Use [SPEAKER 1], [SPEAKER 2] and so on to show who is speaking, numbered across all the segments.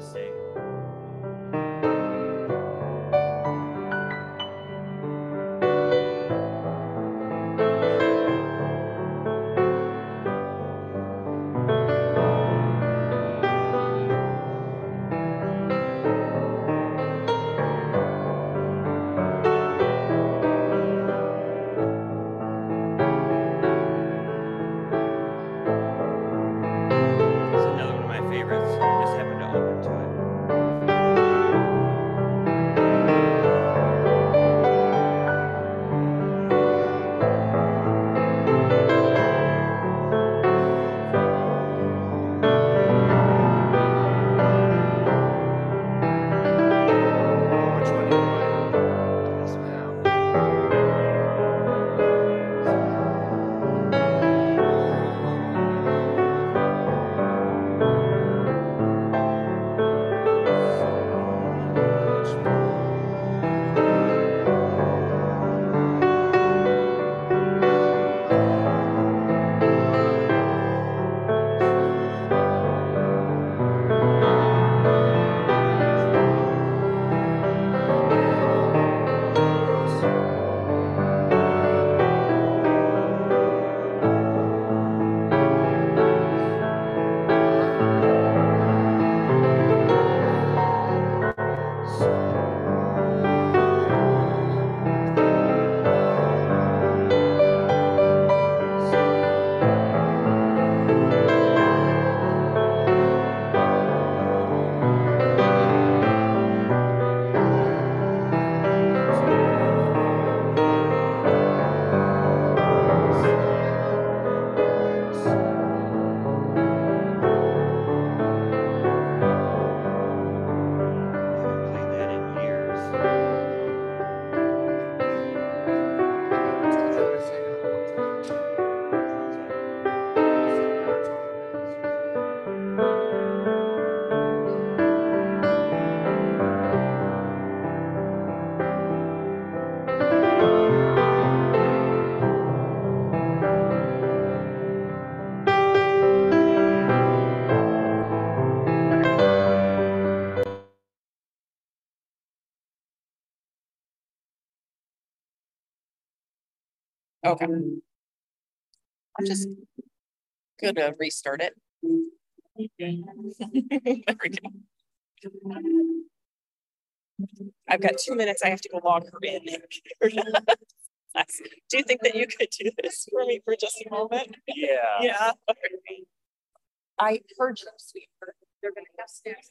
[SPEAKER 1] Stay. Okay. Um, I'm just gonna restart it. There we go. I've got two minutes. I have to go log her in. Do you think that you could do this for me for just a moment?
[SPEAKER 2] Yeah.
[SPEAKER 1] Yeah. I heard you, sweetheart. They're gonna have snacks.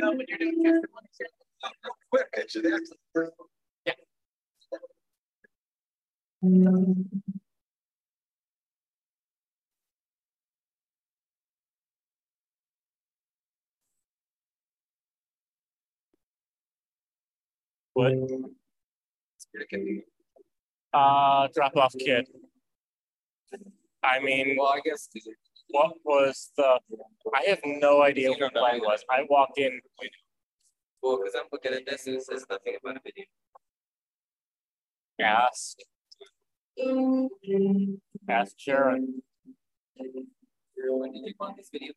[SPEAKER 2] No, when you're doing testimonies.
[SPEAKER 3] Quick, I should ask.
[SPEAKER 2] Yeah. What? Uh, drop off kid. I mean,
[SPEAKER 3] Well, I guess.
[SPEAKER 2] what was the, I have no idea what the plan was. I walked in,
[SPEAKER 3] Well, because I'm looking at this and it says nothing about a video.
[SPEAKER 2] asked. Asked Sharon.
[SPEAKER 3] When did you want this video?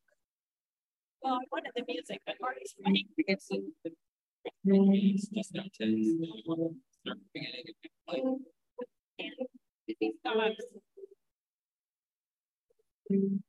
[SPEAKER 1] Well, I wanted the music, but Marty's playing.
[SPEAKER 3] It's it's just not to. Start beginning of the play.
[SPEAKER 2] Yeah.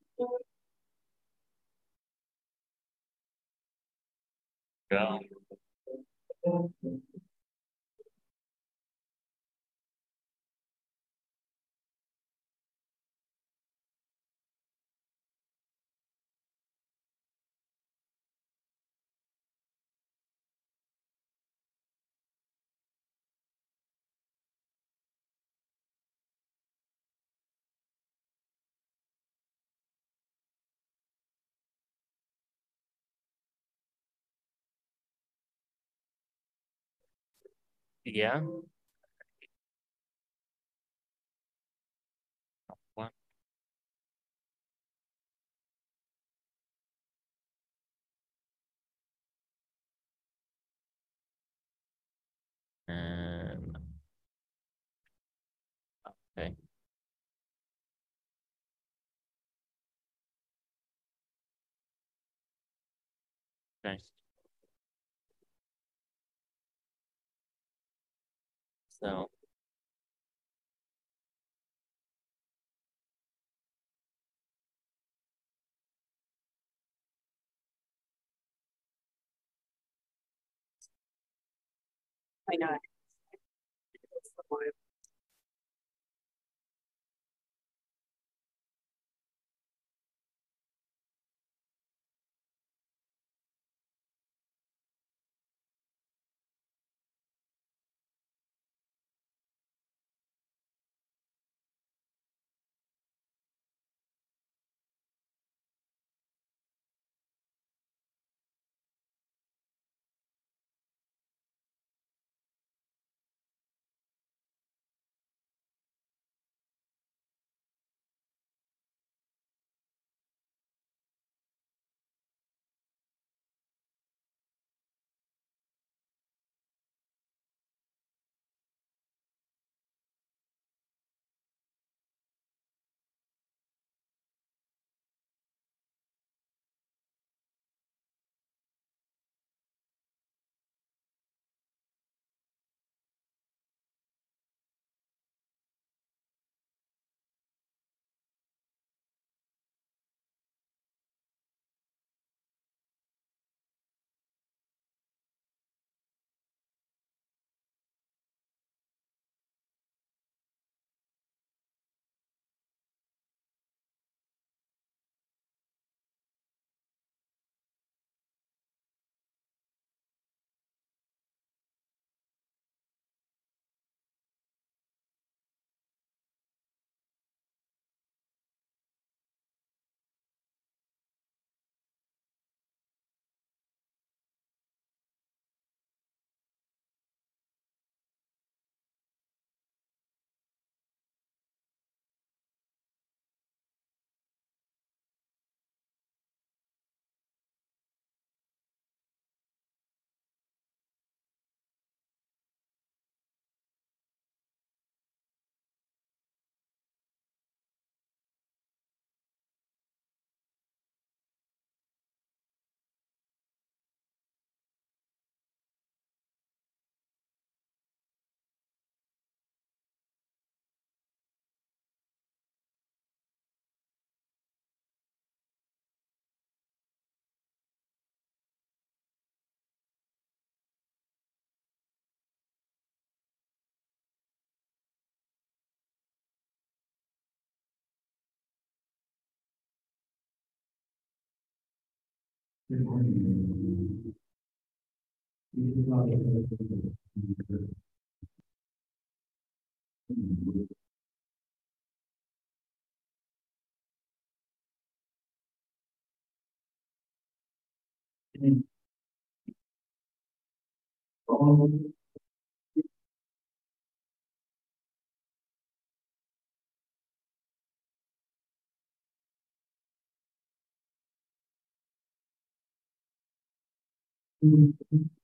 [SPEAKER 2] Yeah. One. And. Okay. Nice. So.
[SPEAKER 1] I know.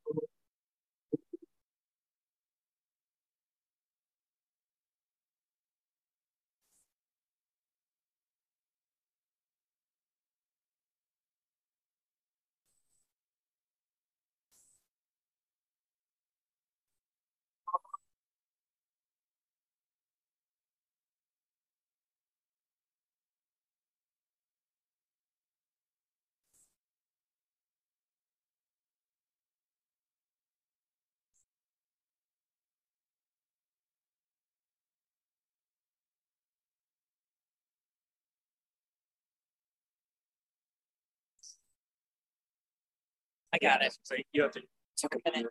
[SPEAKER 4] I got it.
[SPEAKER 2] So you have to,
[SPEAKER 4] Took a minute.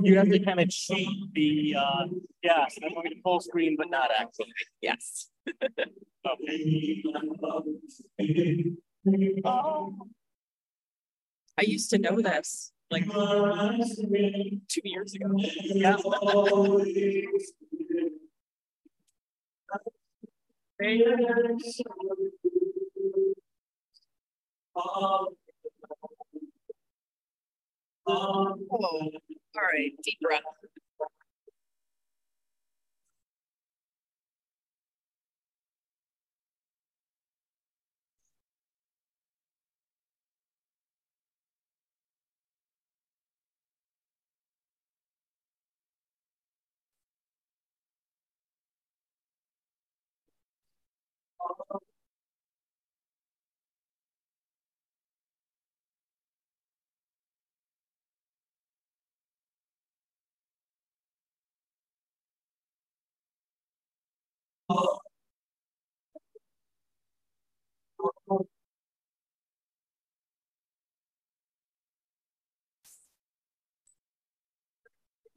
[SPEAKER 2] you have to kind of cheat the, uh, yes, I'm going to full screen, but not actually.
[SPEAKER 4] Yes. Oh. I used to know this, like two years ago.
[SPEAKER 2] Yeah.
[SPEAKER 4] Oh, all right, deep breath.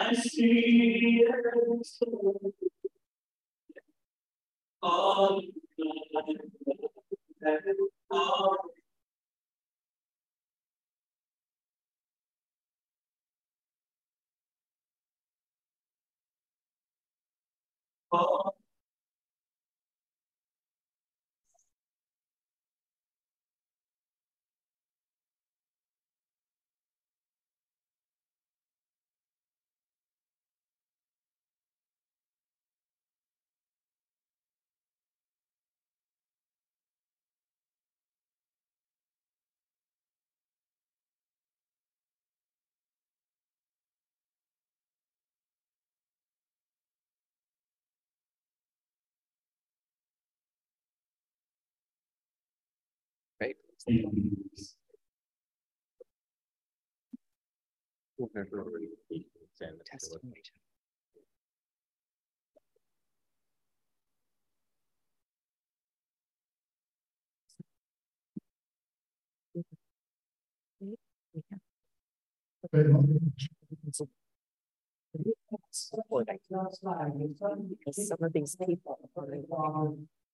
[SPEAKER 4] I see all
[SPEAKER 1] Right.
[SPEAKER 4] Testimony. Some of these people are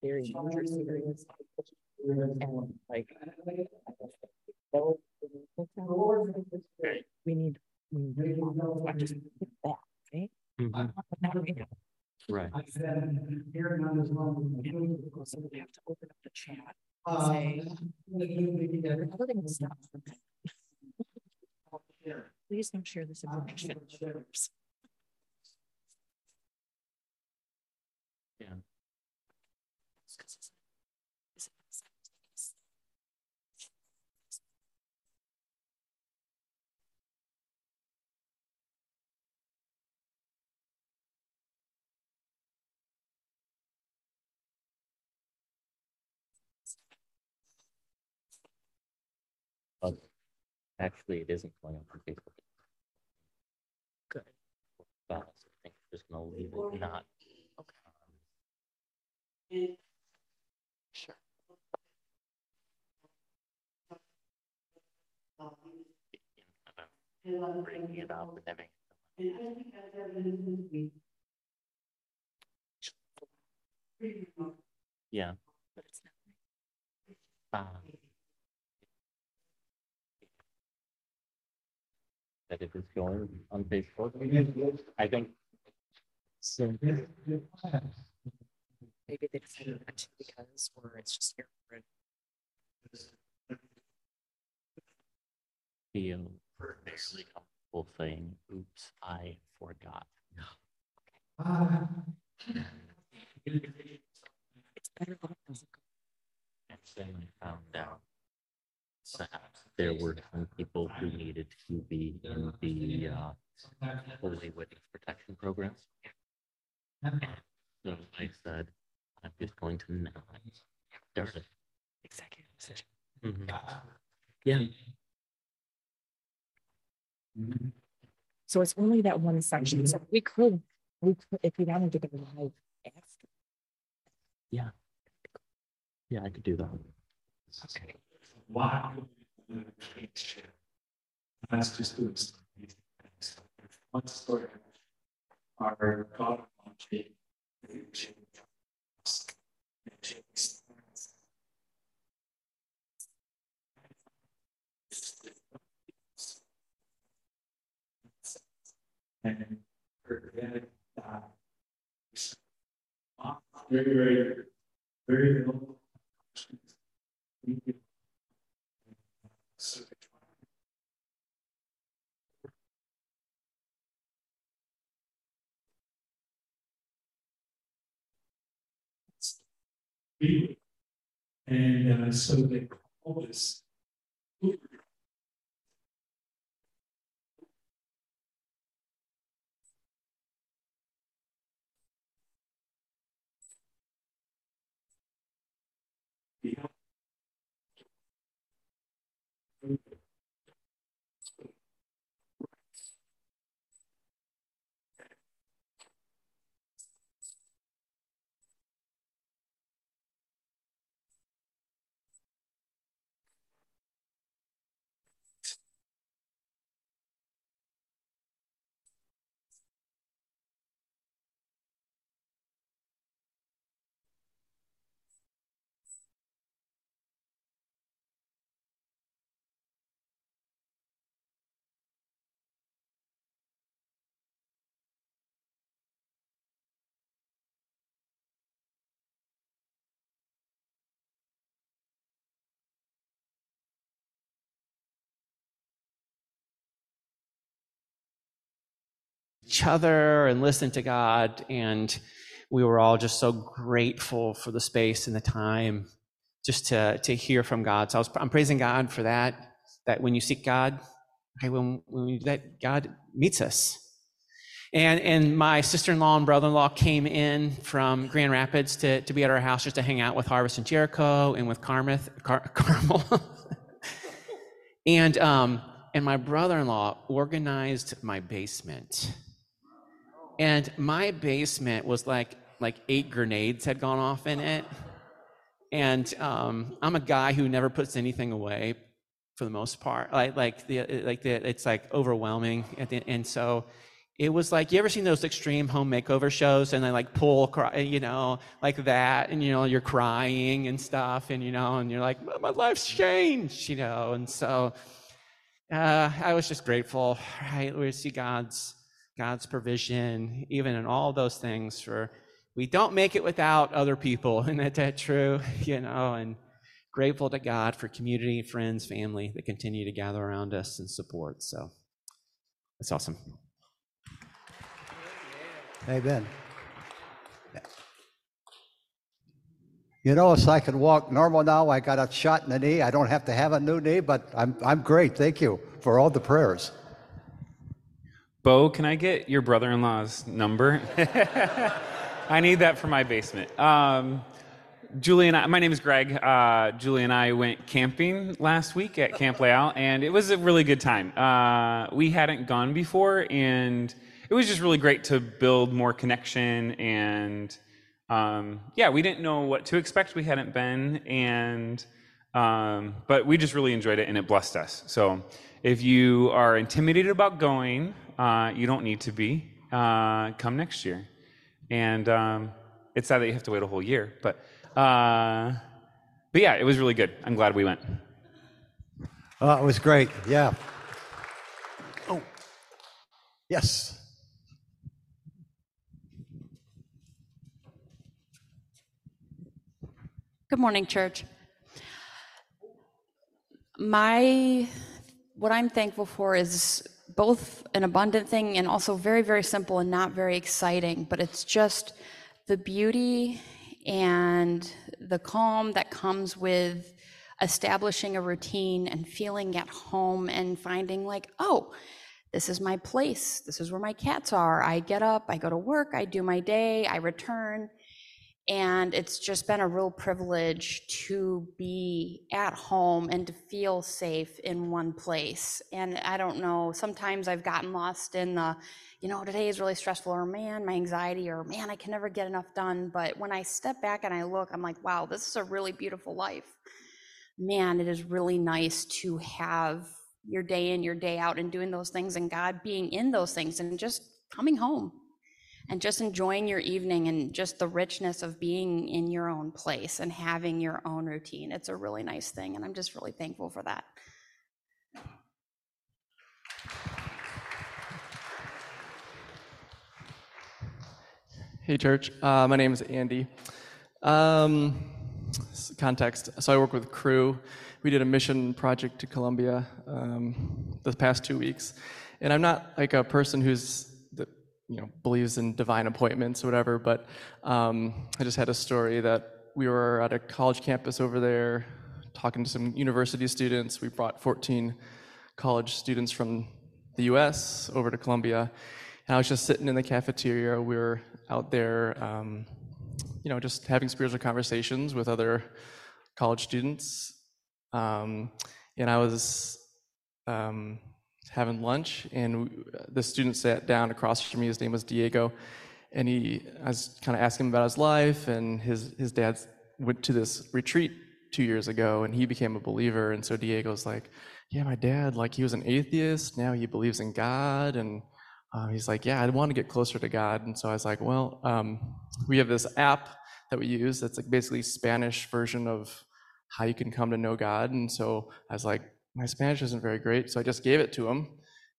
[SPEAKER 4] very dangerous. Like. We need, we need to just that, right? But now we know.
[SPEAKER 1] Right.
[SPEAKER 4] So we have to open up the chat and say, recording this stuff. Please don't share this information.
[SPEAKER 1] Yeah.
[SPEAKER 5] Actually, it isn't going up on Facebook.
[SPEAKER 4] Good.
[SPEAKER 5] But I think we're just gonna leave it not. Okay.
[SPEAKER 4] Sure.
[SPEAKER 5] Bringing it up and having. Yeah.
[SPEAKER 4] But it's not.
[SPEAKER 5] um, That it is going on Facebook. I think. So.
[SPEAKER 4] Maybe they decided not to because, or it's just here. for it.
[SPEAKER 5] feel fairly comfortable saying, oops, I forgot.
[SPEAKER 4] It's better than it doesn't go.
[SPEAKER 5] And then I found out that there were some people who needed to be in the uh, early weddings protection program. So I said, I'm just going to not start it.
[SPEAKER 4] Executive decision.
[SPEAKER 5] Mhm. Yeah.
[SPEAKER 4] So it's only that one section. So we could, we could, if we wanted to go live after.
[SPEAKER 5] Yeah. Yeah, I could do that.
[SPEAKER 4] Okay.
[SPEAKER 6] Wow. That's just One story. Our God. And. forget that. Very, very, very. little. Thank you. So, And uh, so they call this.
[SPEAKER 7] Each other and listen to God. And we were all just so grateful for the space and the time just to, to hear from God. So I was, I'm praising God for that, that when you seek God, okay, when, when we, that God meets us. And, and my sister-in-law and brother-in-law came in from Grand Rapids to, to be at our house just to hang out with Harvest and Jericho and with Carmeth, Car, Carmel. and, um, and my brother-in-law organized my basement. And my basement was like like eight grenades had gone off in it. And um, I'm a guy who never puts anything away for the most part. Like like the like the it's like overwhelming. The, and so it was like you ever seen those extreme home makeover shows and they like pull cry, you know like that and you know you're crying and stuff and you know and you're like my life's changed you know and so uh, I was just grateful right we see God's God's provision, even in all those things. For we don't make it without other people, isn't that, true? You know, and grateful to God for community, friends, family that continue to gather around us and support. So it's awesome.
[SPEAKER 8] Amen. You know, so I can walk normal now. I got a shot in the knee. I don't have to have a new knee, but I'm, I'm great. Thank you for all the prayers.
[SPEAKER 9] Bo, can I get your brother in law's number? I need that for my basement. Um, Julie and I, my name is Greg. Uh, Julie and I went camping last week at Camp Layout, and it was a really good time. Uh, we hadn't gone before, and it was just really great to build more connection. And um, yeah, we didn't know what to expect. We hadn't been, and um, but we just really enjoyed it, and it blessed us. So if you are intimidated about going, uh, you don't need to be. Uh, come next year, and um, it's sad that you have to wait a whole year, but. Uh, but yeah, it was really good. I'm glad we went.
[SPEAKER 8] Oh, it was great. Yeah. Oh, yes.
[SPEAKER 10] Good morning, church. My, what I'm thankful for is both an abundant thing and also very, very simple and not very exciting, but it's just the beauty and the calm that comes with establishing a routine and feeling at home and finding like, oh, this is my place. This is where my cats are. I get up, I go to work, I do my day, I return. And it's just been a real privilege to be at home and to feel safe in one place. And I don't know, sometimes I've gotten lost in the, you know, today is really stressful, or man, my anxiety, or man, I can never get enough done. But when I step back and I look, I'm like, wow, this is a really beautiful life. Man, it is really nice to have your day in, your day out, and doing those things, and God being in those things, and just coming home and just enjoying your evening and just the richness of being in your own place and having your own routine. It's a really nice thing, and I'm just really thankful for that.
[SPEAKER 11] Hey, church. Uh, my name is Andy. Um, context. So I work with Cru. We did a mission project to Colombia um, the past two weeks, and I'm not like a person who's you know believes in divine appointments or whatever, but um, I just had a story that we were at a college campus over there talking to some university students. We brought 14 college students from the U.S. over to Colombia, and I was just sitting in the cafeteria. We were out there, um, you know, just having spiritual conversations with other college students, um, and I was um, having lunch, and the student sat down across from me. His name was Diego, and he I was kind of asking him about his life, and his his dad went to this retreat two years ago, and he became a believer. And so Diego's like, "Yeah, my dad, like he was an atheist. Now he believes in God." And uh, he's like, "Yeah, I want to get closer to God." And so I was like, "Well, um, we have this app that we use that's like basically Spanish version of how you can come to know God." And so I was like, my Spanish isn't very great, so I just gave it to him.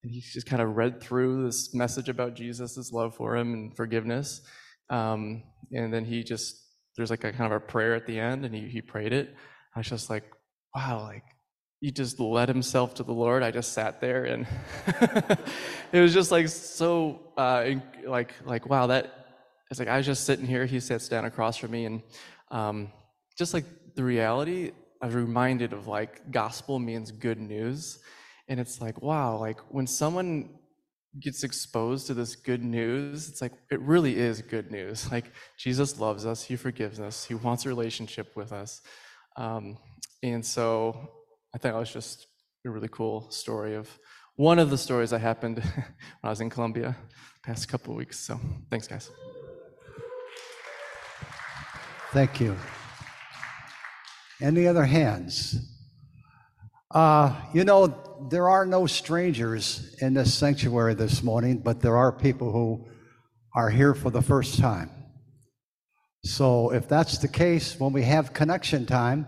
[SPEAKER 11] And he just kind of read through this message about Jesus' love for him and forgiveness. Um, and then he just, there's like a kind of a prayer at the end, and he, he prayed it. I was just like, wow, like he just led himself to the Lord. I just sat there and it was just like so, uh, like, like, wow, that, it's like I was just sitting here. He sits down across from me, and um, just like the reality I was reminded of like gospel means good news. And it's like, wow, like when someone gets exposed to this good news, it's like, it really is good news. Like, Jesus loves us, He forgives us, He wants a relationship with us. Um, and so I thought it was just a really cool story of one of the stories that happened when I was in Colombia past couple weeks. So thanks, guys.
[SPEAKER 8] Thank you. Any other hands? Uh, you know, there are no strangers in this sanctuary this morning, but there are people who are here for the first time. So, if that's the case, when we have connection time,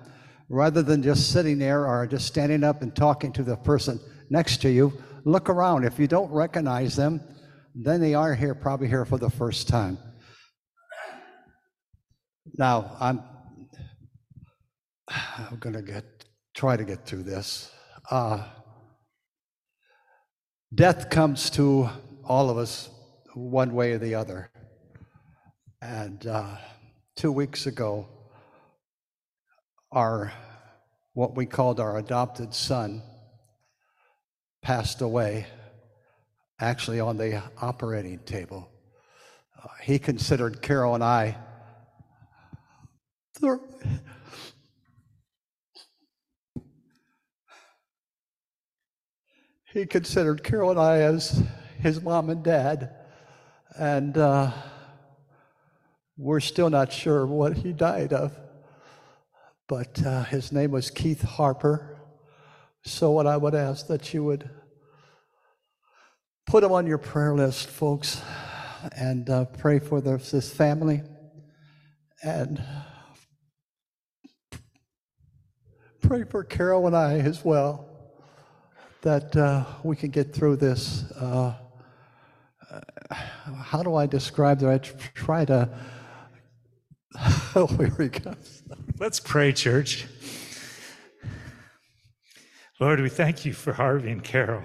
[SPEAKER 8] rather than just sitting there or just standing up and talking to the person next to you, look around. If you don't recognize them, then they are here, probably here for the first time. Now, I'm I'm going to get try to get through this. Uh, death comes to all of us one way or the other. And uh, two weeks ago, our what we called our adopted son passed away, actually on the operating table. Uh, he considered Carol and I He considered Carol and I as his mom and dad, and uh, we're still not sure what he died of. But uh, his name was Keith Harper. So, what I would ask that you would put him on your prayer list, folks, and uh, pray for this, this family and pray for Carol and I as well that uh, we can get through this. Uh, uh, how do I describe that? I try to. Oh, here he comes.
[SPEAKER 6] Let's pray, church. Lord, we thank you for Harvey and Carol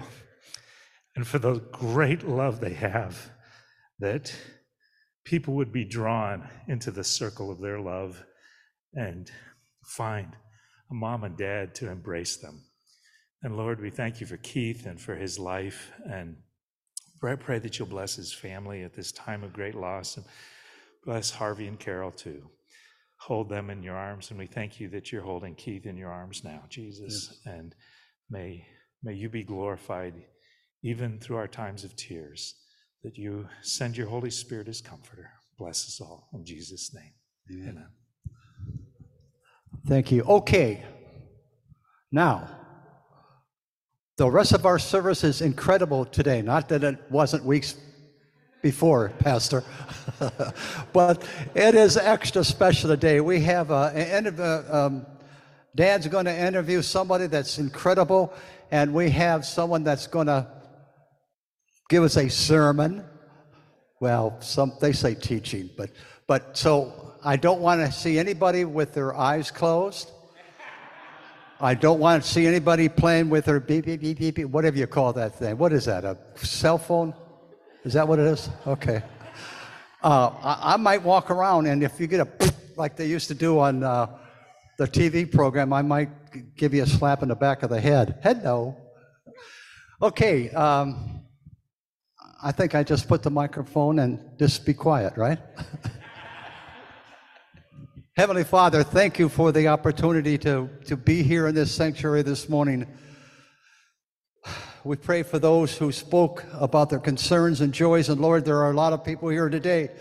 [SPEAKER 6] and for the great love they have, that people would be drawn into the circle of their love and find a mom and dad to embrace them. And Lord, we thank you for Keith and for his life. And I pray that you'll bless his family at this time of great loss and bless Harvey and Carol too. Hold them in your arms. And we thank you that you're holding Keith in your arms now, Jesus. And may, may you be glorified even through our times of tears, that you send your Holy Spirit as comforter. Bless us all in Jesus' name. Amen.
[SPEAKER 8] Thank you. Okay. Now, the rest of our service is incredible today. Not that it wasn't weeks before, Pastor, but it is extra special today. We have uh, an interv- um, Dad's going to interview somebody that's incredible, and we have someone that's going to give us a sermon. Well, some they say teaching, but but so I don't want to see anybody with their eyes closed. I don't want to see anybody playing with their beep beep beep beep, beep whatever you call that thing. What is that? A cell phone? Is that what it is? Okay. Uh, I, I might walk around, and if you get a like they used to do on uh, the TV program, I might give you a slap in the back of the head. Head no. Okay. Um, I think I just put the microphone and just be quiet, right? Heavenly Father, thank you for the opportunity to, to be here in this sanctuary this morning. We pray for those who spoke about their concerns and joys. And Lord, there are a lot of people here today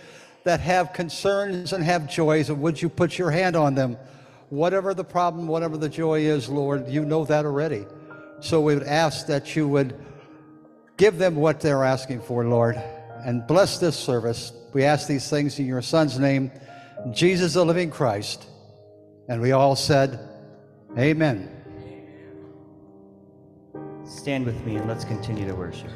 [SPEAKER 8] that have concerns and have joys. And would you put your hand on them? Whatever the problem, whatever the joy is, Lord, you know that already. So we would ask that you would give them what they're asking for, Lord, and bless this service. We ask these things in your Son's name, Jesus, the living Christ. And we all said, Amen.
[SPEAKER 12] Stand with me and let's continue to worship.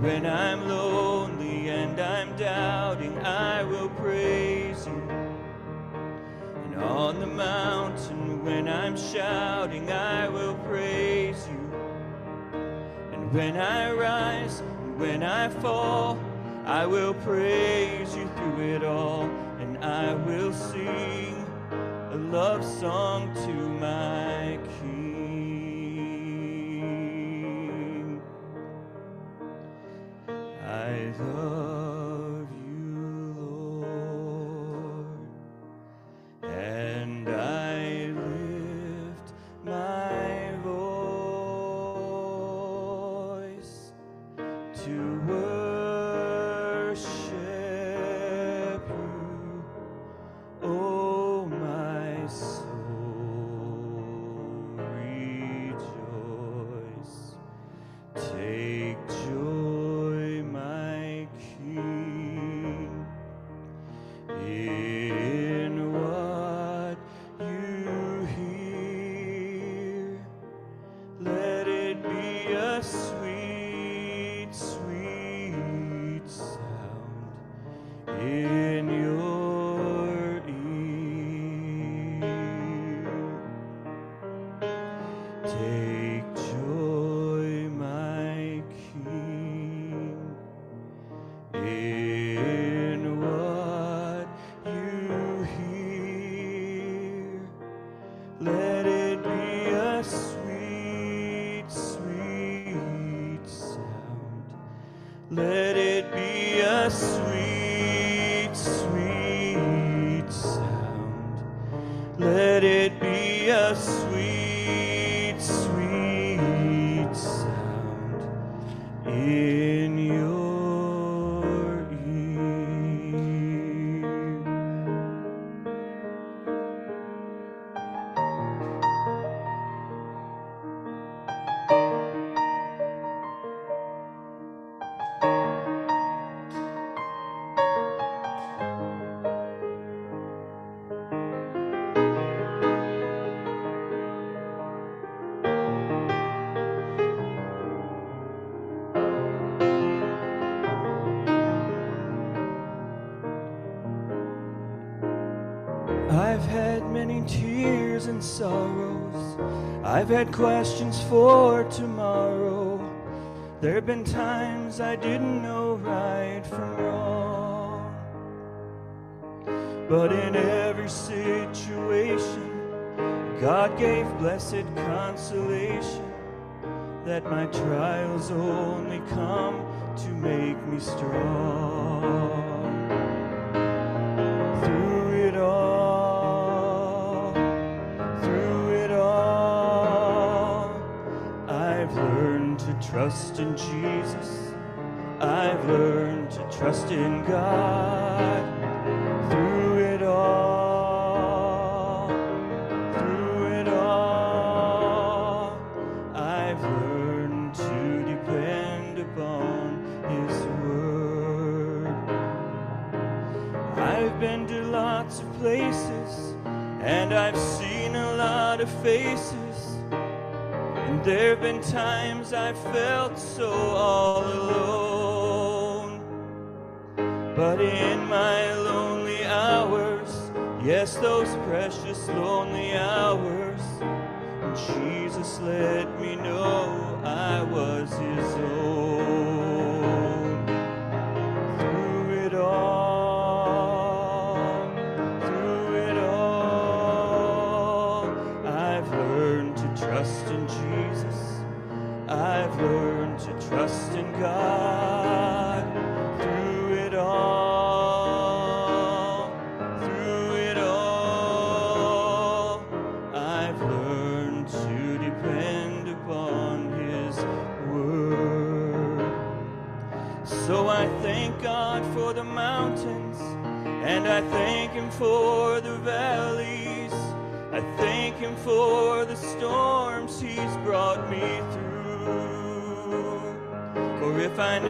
[SPEAKER 12] When I'm lonely and I'm doubting, I will praise you. And on the mountain, when I'm shouting, I will praise you. And when I rise, and when I fall, I will praise you through it all, and I will sing a love song to my the had questions for tomorrow. There have been times I didn't know right from wrong. But in every situation, God gave blessed consolation that my trials only come to make me strong trust in Jesus. I've learned to trust in God. Through it all, through it all, I've learned to depend upon His word. I've been to lots of places and I've seen a lot of faces. There have been times I felt so all alone. But in my lonely hours, yes, those precious lonely hours, Jesus let me know I was His own. The mountains, and I thank Him for the valleys. I thank Him for the storms He's brought me through. For if I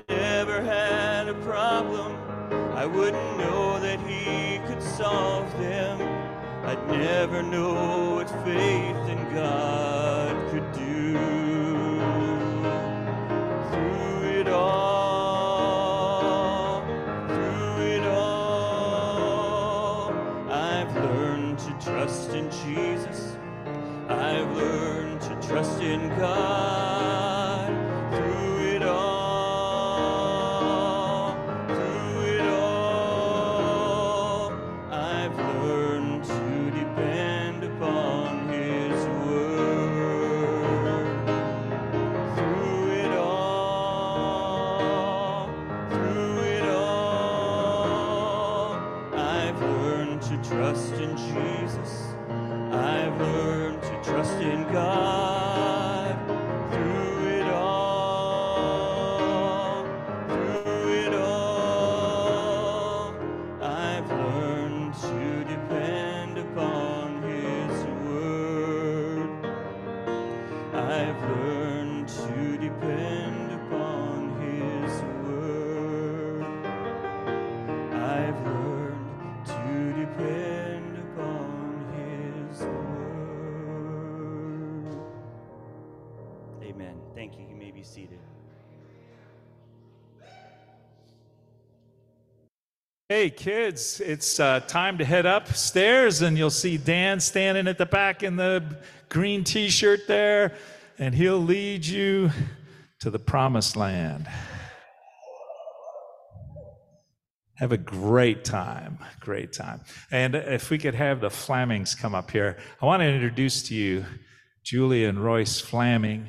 [SPEAKER 6] Hey, kids, it's uh, time to head upstairs, and you'll see Dan standing at the back in the green t shirt there, and he'll lead you to the promised land. Have a great time, great time. And if we could have the Flamings come up here, I want to introduce to you Julia and Royce Flaming.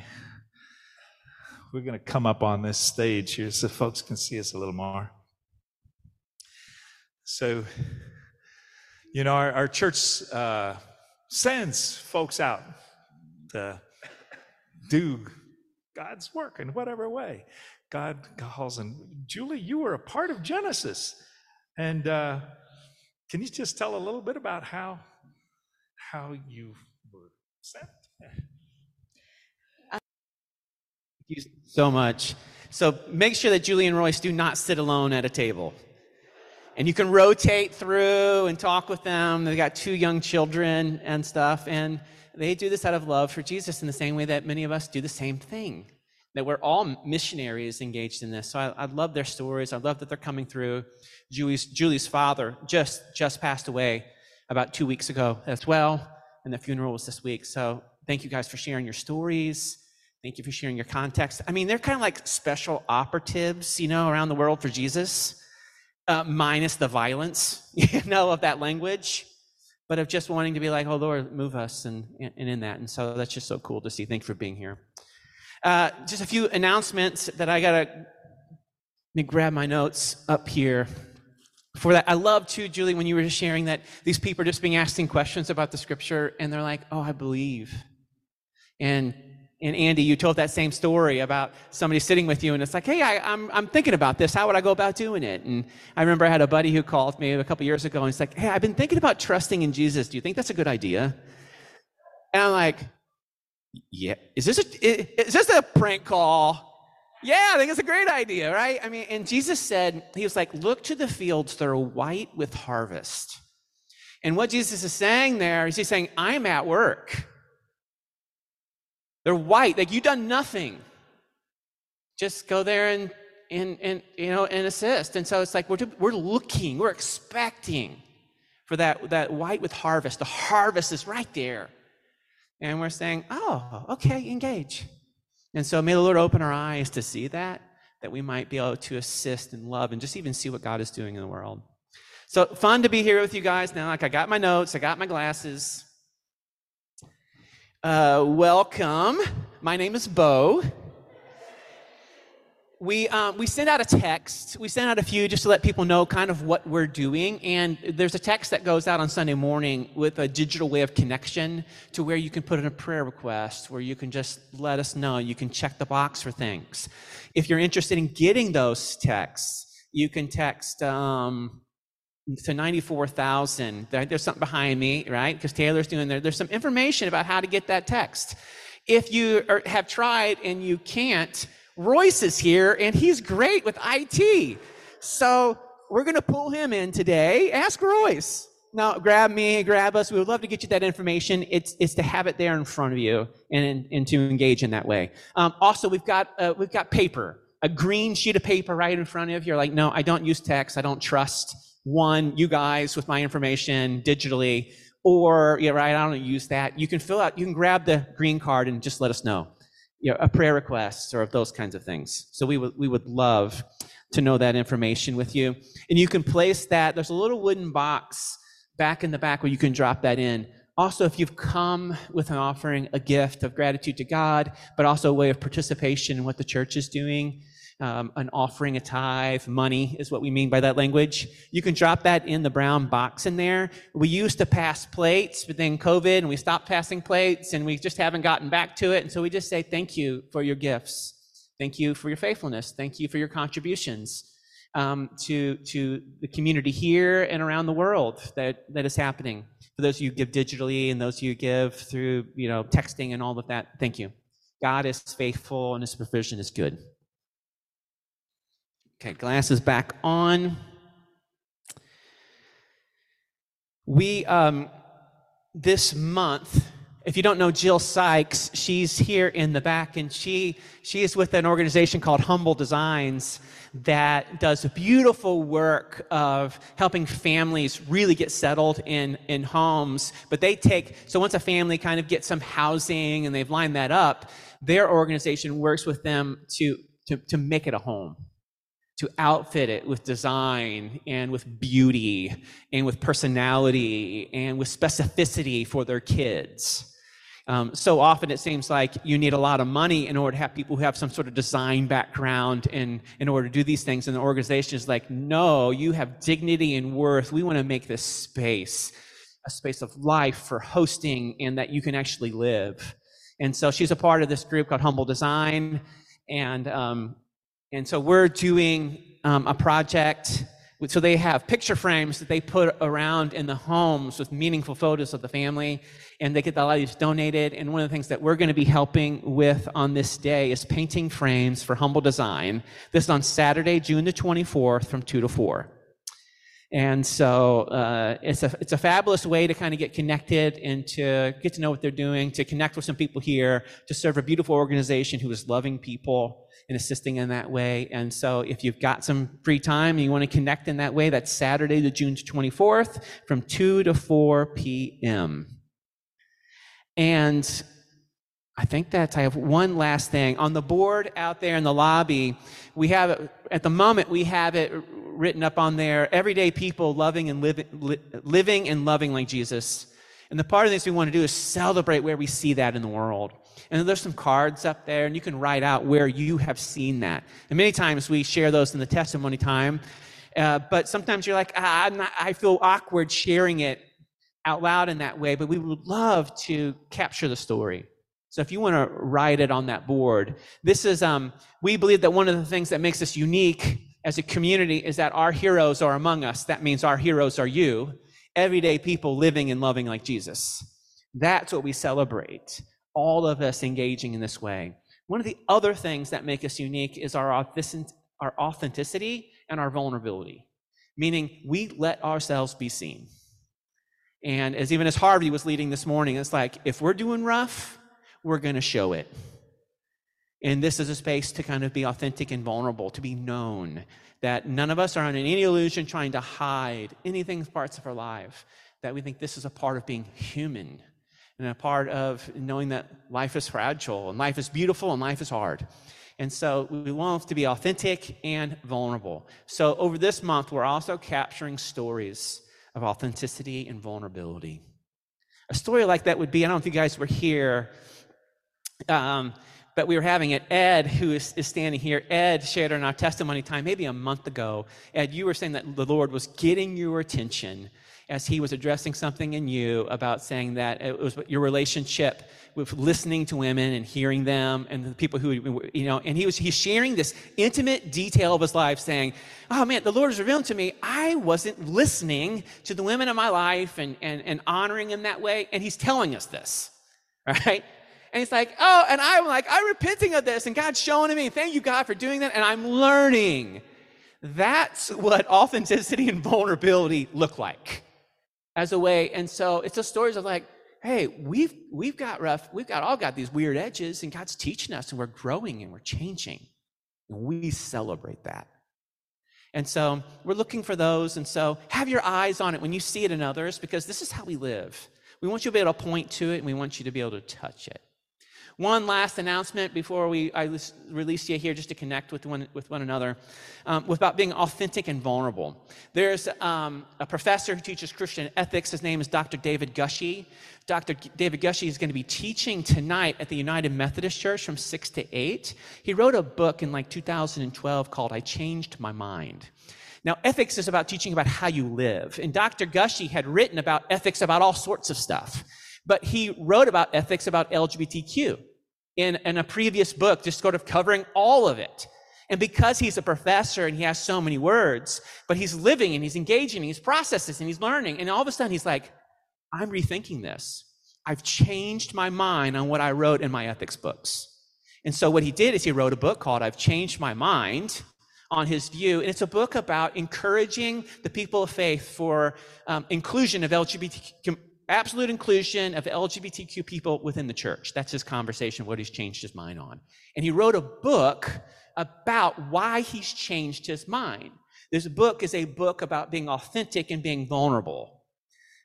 [SPEAKER 6] we're going to come up on this stage here so folks can see us a little more. So, you know, our, our church uh, sends folks out to do God's work in whatever way God calls them. Julie, you were a part of Genesis. And uh, can you just tell a little bit about how, how you were sent?
[SPEAKER 7] Thank you so much. So make sure that Julie and Royce do not sit alone at a table. And you can rotate through and talk with them. They've got two young children and stuff. And they do this out of love for Jesus in the same way that many of us do the same thing. That we're all missionaries engaged in this. So I, I love their stories. I love that they're coming through. Julie's, Julie's father just, just passed away about two weeks ago as well. And the funeral was this week. So thank you guys for sharing your stories. Thank you for sharing your context. I mean, they're kind of like special operatives, you know, around the world for Jesus, uh, minus the violence, you know, of that language, but of just wanting to be like, oh, Lord, move us and, and in that. And so that's just so cool to see. Thank you for being here. Uh, just a few announcements that I got to let me grab my notes up here. For that, I love too, Julie, when you were just sharing that these people are just being asking questions about the scripture and they're like, oh, I believe. And and Andy, you told that same story about somebody sitting with you, and it's like, hey, I, am I'm, I'm thinking about this. How would I go about doing it? And I remember I had a buddy who called me a couple years ago, and he's like, hey, I've been thinking about trusting in Jesus. Do you think that's a good idea? And I'm like, yeah, is this a, is this a prank call? Yeah, I think it's a great idea, right? I mean, and Jesus said, He was like, look to the fields, they're white with harvest. And what Jesus is saying there is He's saying, I'm at work. They're white, like you've done nothing. Just go there and, and, and you know, and assist. And so it's like we're, we're looking, we're expecting for that, that white with harvest. The harvest is right there. And we're saying, oh, okay, engage. And so may the Lord open our eyes to see that, that we might be able to assist and love and just even see what God is doing in the world. So fun to be here with you guys now. Like I got my notes, I got my glasses. Uh, welcome. My name is Bo. We, um, we send out a text. We send out a few just to let people know kind of what we're doing. And there's a text that goes out on Sunday morning with a digital way of connection to where you can put in a prayer request, where you can just let us know. You can check the box for things. If you're interested in getting those texts, you can text um, to 94,000. There's something behind me, right? Because Taylor's doing there. There's some information about how to get that text. If you are, have tried and you can't, Royce is here and he's great with IT. So we're going to pull him in today. Ask Royce. Now, grab me, grab us. We would love to get you that information. It's, it's to have it there in front of you and, and to engage in that way. Um, also, we've got, uh, we've got paper, a green sheet of paper right in front of you. You're like, no, I don't use text. I don't trust one, you guys with my information digitally, or, yeah, right, I don't use that. You can fill out, you can grab the green card and just let us know, you know, a prayer request or those kinds of things. So we would, we would love to know that information with you. And you can place that, there's a little wooden box back in the back where you can drop that in. Also, if you've come with an offering, a gift of gratitude to God, but also a way of participation in what the church is doing, um, an offering, a tithe, money is what we mean by that language. You can drop that in the brown box in there. We used to pass plates, but then COVID and we stopped passing plates and we just haven't gotten back to it. And so we just say thank you for your gifts. Thank you for your faithfulness. Thank you for your contributions um, to, to the community here and around the world that, that is happening. For those of you who give digitally and those of you who give through, you know, texting and all of that, thank you. God is faithful and his provision is good. Okay, glasses back on. We, um, this month, if you don't know Jill Sykes, she's here in the back, and she she is with an organization called Humble Designs that does beautiful work of helping families really get settled in in homes. But they take so once a family kind of gets some housing and they've lined that up, their organization works with them to to, to make it a home to outfit it with design and with beauty and with personality and with specificity for their kids. Um, so often it seems like you need a lot of money in order to have people who have some sort of design background in, in order to do these things. And the organization is like, no, you have dignity and worth. We want to make this space a space of life for hosting and that you can actually live. And so she's a part of this group called Humble Design. And, um, and so we're doing um, a project. So they have picture frames that they put around in the homes with meaningful photos of the family, and they get a lot of these donated. And one of the things that we're going to be helping with on this day is painting frames for Humble Design. This is on Saturday, June the 24th from 2 to 4. And so uh, it's, a, it's a fabulous way to kind of get connected and to get to know what they're doing, to connect with some people here, to serve a beautiful organization who is loving people and assisting in that way. And so if you've got some free time and you want to connect in that way, that's Saturday, the June 24th from 2 to 4 p.m. And I think that's, I have one last thing. On the board out there in the lobby, we have, at the moment, we have it written up on there everyday people loving and living, li- living and loving like Jesus. And the part of this we want to do is celebrate where we see that in the world. And there's some cards up there, and you can write out where you have seen that. And many times we share those in the testimony time. Uh, but sometimes you're like, ah, not, i feel awkward sharing it out loud in that way, but we would love to capture the story. So if you want to write it on that board, this is, um, we believe that one of the things that makes us unique as a community is that our heroes are among us. That means our heroes are you, everyday people living and loving like Jesus. That's what we celebrate, all of us engaging in this way. One of the other things that make us unique is our, our authenticity and our vulnerability, meaning we let ourselves be seen. And as even as Harvey was leading this morning, it's like if we're doing rough, we're going to show it. And this is a space to kind of be authentic and vulnerable, to be known. That none of us are under any illusion trying to hide anything parts of our life. That we think this is a part of being human and a part of knowing that life is fragile and life is beautiful and life is hard. And so we want to be authentic and vulnerable. So over this month, we're also capturing stories of authenticity and vulnerability. A story like that would be I don't know if you guys were here. Um, but we were having it. Ed, who is, is standing here, Ed shared in our testimony time maybe a month ago. Ed, you were saying that the Lord was getting your attention as he was addressing something in you about saying that it was your relationship with listening to women and hearing them and the people who you know and he was he's sharing this intimate detail of his life saying oh man the lord is revealing to me i wasn't listening to the women of my life and and, and honoring in that way and he's telling us this right and he's like, oh, and I'm like, I'm repenting of this, and God's showing to me. Thank you, God, for doing that, and I'm learning. That's what authenticity and vulnerability look like as a way. And so it's the stories of like, hey, we've we've got rough, we've got all got these weird edges, and God's teaching us, and we're growing and we're changing. And we celebrate that. And so we're looking for those. And so have your eyes on it when you see it in others, because this is how we live. We want you to be able to point to it, and we want you to be able to touch it. One last announcement before we I release you here, just to connect with one with one another, um, about being authentic and vulnerable. There's um, a professor who teaches Christian ethics. His name is Dr. David Gushee. Dr. David Gushee is going to be teaching tonight at the United Methodist Church from six to eight. He wrote a book in like 2012 called "I Changed My Mind." Now, ethics is about teaching about how you live, and Dr. Gushee had written about ethics about all sorts of stuff. But he wrote about ethics about LGBTQ in, in a previous book, just sort of covering all of it. And because he's a professor and he has so many words, but he's living and he's engaging and he's processing and he's learning. And all of a sudden he's like, I'm rethinking this. I've changed my mind on what I wrote in my ethics books. And so what he did is he wrote a book called I've Changed My Mind on his view. And it's a book about encouraging the people of faith for um, inclusion of LGBT absolute inclusion of LGBTQ people within the church. That's his conversation, what he's changed his mind on. And he wrote a book about why he's changed his mind. This book is a book about being authentic and being vulnerable.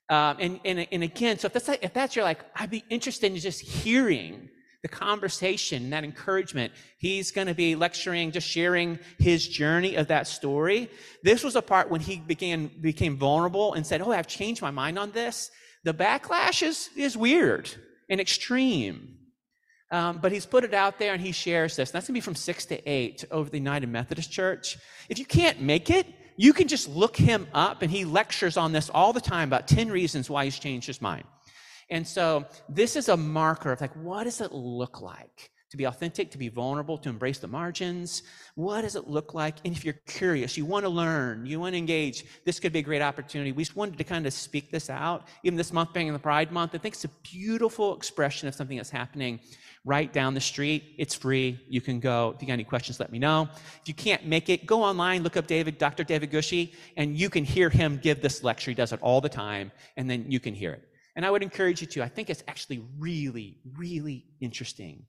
[SPEAKER 7] Um, and, and, and again, so if that's, if that's your like, I'd be interested in just hearing the conversation, that encouragement. He's going to be lecturing, just sharing his journey of that story. This was a part when he began, became vulnerable and said, Oh, I've changed my mind on this the backlash is, is weird. and extreme. Um, but he's put it out there and he shares this. That's going to be from 6 to 8 over the United Methodist Church. If you can't make it, you can just look him up, and he lectures on this all the time about 10 reasons why he's changed his mind. And so this is a marker of like, what does it look like to be authentic, to be vulnerable, to embrace the margins? What does it look like? And if you're curious, you want to learn, you want to engage, this could be a great opportunity. We just wanted to kind of speak this out. Even this month being the Pride Month, I think it's a beautiful expression of something that's happening right down the street. It's free. You can go. If you got any questions, let me know. If you can't make it, go online, look up David, Dr. David Gushee, and you can hear him give this lecture. He does it all the time, and then you can hear it. And I would encourage you to. I think it's actually really, really interesting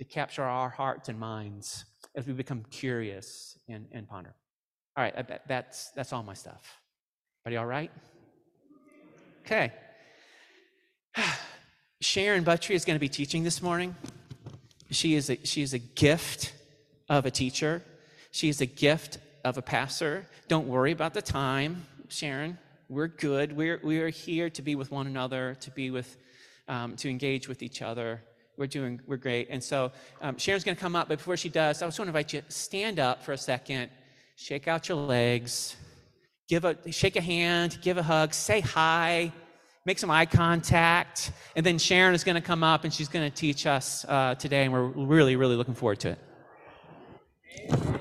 [SPEAKER 7] to capture our hearts and minds as we become curious and, and ponder. All right, that, that's, that's all my stuff. Everybody all right? Okay. Sharon Buttry is going to be teaching this morning. She is a, she is a gift of a teacher. She is a gift of a pastor. Don't worry about the time, Sharon. We're good. We're, we are here to be with one another, to be with, um, to engage with each other. We're doing, we're great. And so um, Sharon's going to come up, but before she does, I just want to invite you stand up for a second, shake out your legs, give a, shake a hand, give a hug, say hi make some eye contact. And then Sharon is going to come up and she's going to teach us uh, today, and we're really, really looking forward to it.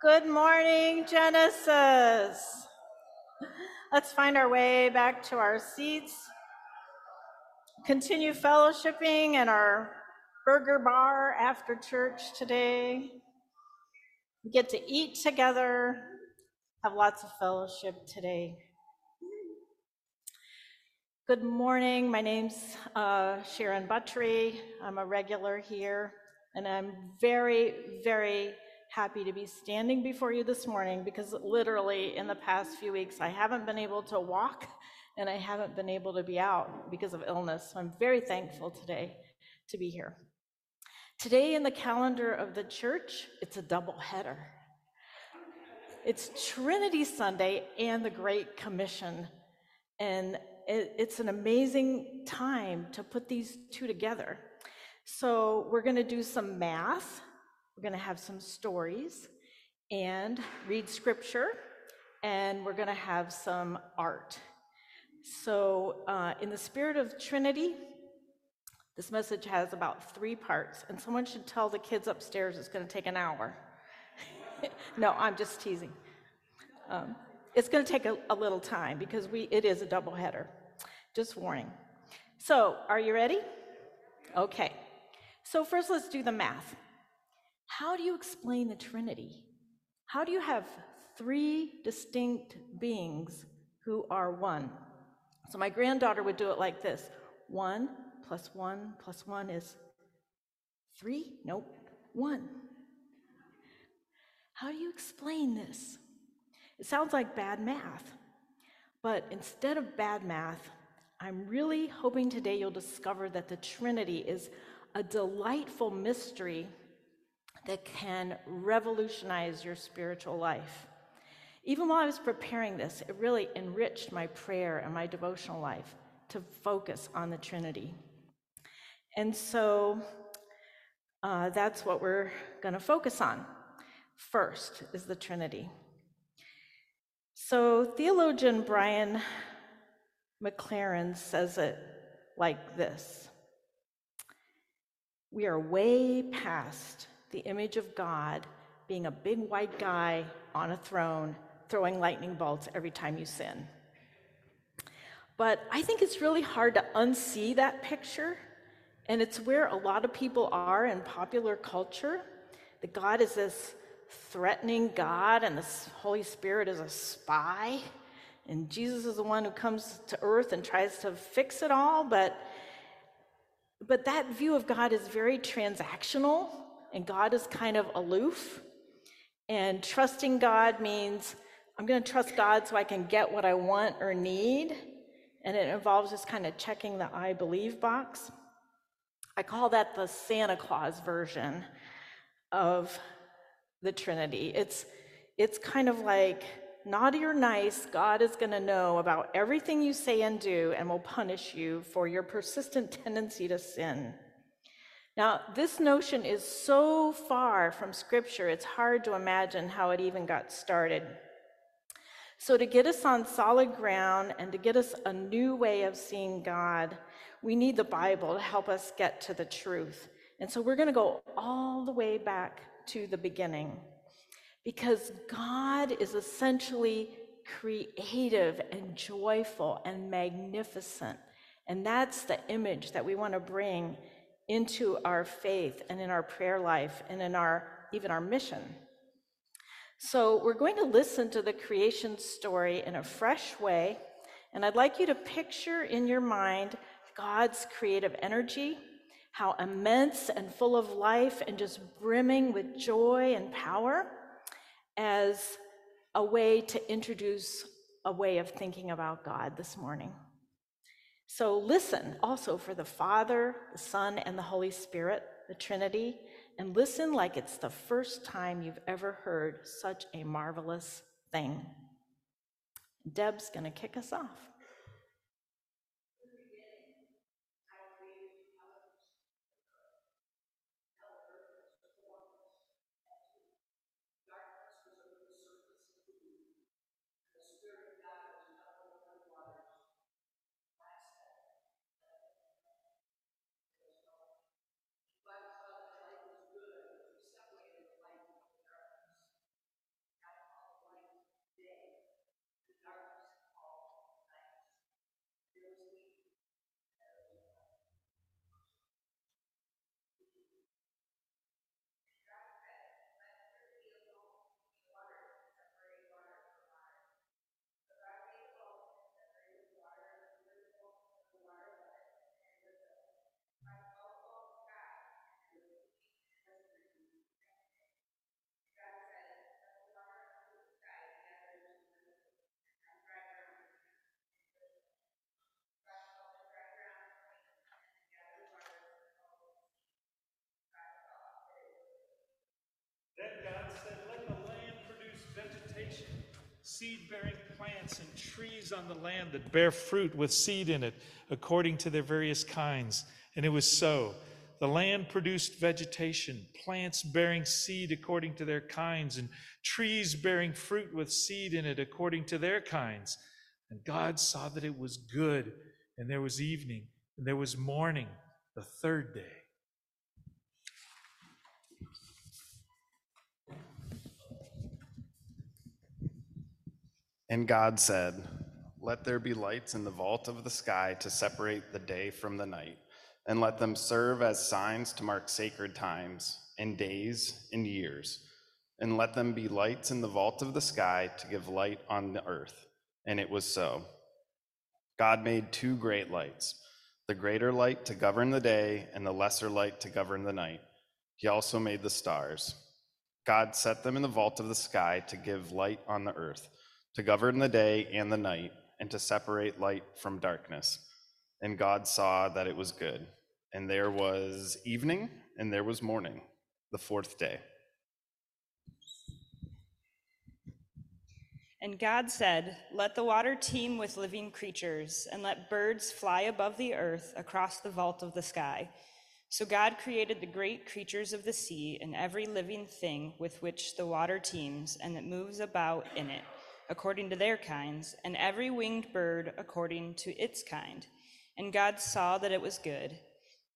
[SPEAKER 13] Good morning, Genesis. Let's find our way back to our seats. Continue fellowshipping in our burger bar after church today. We get to eat together, have lots of fellowship today. Good morning. My name's uh, Sharon Buttry. I'm a regular here, and I'm very, very happy to be standing before you this morning because literally in the past few weeks I haven't been able to walk and I haven't been able to be out because of illness. So I'm very thankful today to be here. Today in the calendar of the church, it's a double header. It's Trinity Sunday and the Great Commission. And it's an amazing time to put these two together. So we're going to do some math we're going to have some stories and read scripture, and we're going to have some art. So, uh, in the spirit of Trinity, this message has about three parts, and someone should tell the kids upstairs it's going to take an hour. no, I'm just teasing. Um, it's going to take a, a little time because we it is a double header. Just warning. So, are you ready? Okay. So first, let's do the math. How do you explain the Trinity? How do you have three distinct beings who are one? So my granddaughter would do it like this one plus one plus one is three? Nope, one. How do you explain this? It sounds like bad math, but instead of bad math, I'm really hoping today you'll discover that the Trinity is a delightful mystery that can revolutionize your spiritual life. Even while I was preparing this, it really enriched my prayer and my devotional life to focus on the Trinity. And so uh, that's what we're going to focus on. First is the Trinity. So theologian Brian McLaren says it like this We are way past the image of God being a big white guy on a throne throwing lightning bolts every time you sin. But I think it's really hard to unsee that picture, and it's where a lot of people are in popular culture. That God is this threatening God, and the Holy Spirit is a spy, and Jesus is the one who comes to earth and tries to fix it all. But, but that view of God is very transactional and God is kind of aloof. And trusting God means I'm going to trust God so I can get what I want or need. And it involves just kind of checking the I believe box. I call that the Santa Claus version of the Trinity. It's, it's kind of like naughty or nice, God is going to know about everything you say and do and will punish you for your persistent tendency to sin. Now, this notion is so far from Scripture, it's hard to imagine how it even got started. So, to get us on solid ground and to get us a new way of seeing God, we need the Bible to help us get to the truth. And so, we're going to go all the way back to the beginning because God is essentially creative and joyful and magnificent. And that's the image that we want to bring into our faith and in our prayer life and in our even our mission. So we're going to listen to the creation story in a fresh way, and I'd like you to picture in your mind God's creative energy, how immense and full of life and just brimming with joy and power as a way to introduce a way of thinking about God this morning. So listen also for the Father, the Son, and the Holy Spirit, the Trinity, and listen like it's the first time you've ever heard such a marvelous thing. Deb's going to kick us off.
[SPEAKER 6] Seed bearing plants and trees on the land that bear fruit with seed in it, according to their various kinds. And it was so. The land produced vegetation, plants bearing seed according to their kinds, and trees bearing fruit with seed in it according to their kinds. And God saw that it was good, and there was evening, and there was morning, the third day.
[SPEAKER 14] And God said, Let there be lights in the vault of the sky to separate the day from the night, and let them serve as signs to mark sacred times, and days, and years. And let them be lights in the vault of the sky to give light on the earth. And it was so. God made two great lights the greater light to govern the day, and the lesser light to govern the night. He also made the stars. God set them in the vault of the sky to give light on the earth to govern the day and the night, and to separate light from darkness. And God saw that it was good. And there was evening, and there was morning, the fourth day.
[SPEAKER 15] And God said, Let the water teem with living creatures, and let birds fly above the earth across the vault of the sky. So God created the great creatures of the sea and every living thing with which the water teems and that moves about in it according to their kinds, and every winged bird according to its kind. And God saw that it was good.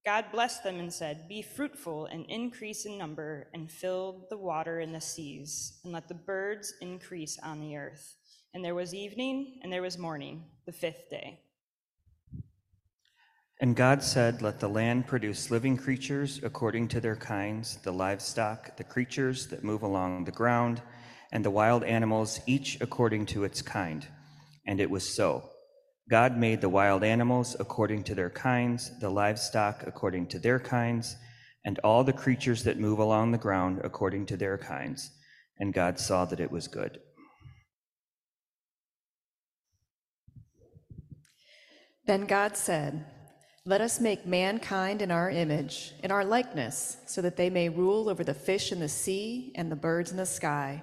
[SPEAKER 15] God blessed them and said, Be fruitful and increase in number, and fill the water in the seas, and let the birds increase on the earth. And there was evening, and there was morning, the fifth day.
[SPEAKER 16] And God said, Let the land produce living creatures according to their kinds, the livestock, the creatures that move along the ground and the wild animals, each according to its kind. And it was so. God made the wild animals according to their kinds, the livestock according to their kinds, and all the creatures that move along the ground according to their kinds. And God saw that it was good.
[SPEAKER 17] Then God said, Let us make mankind in our image, in our likeness, so that they may rule over the fish in the sea and the birds in the sky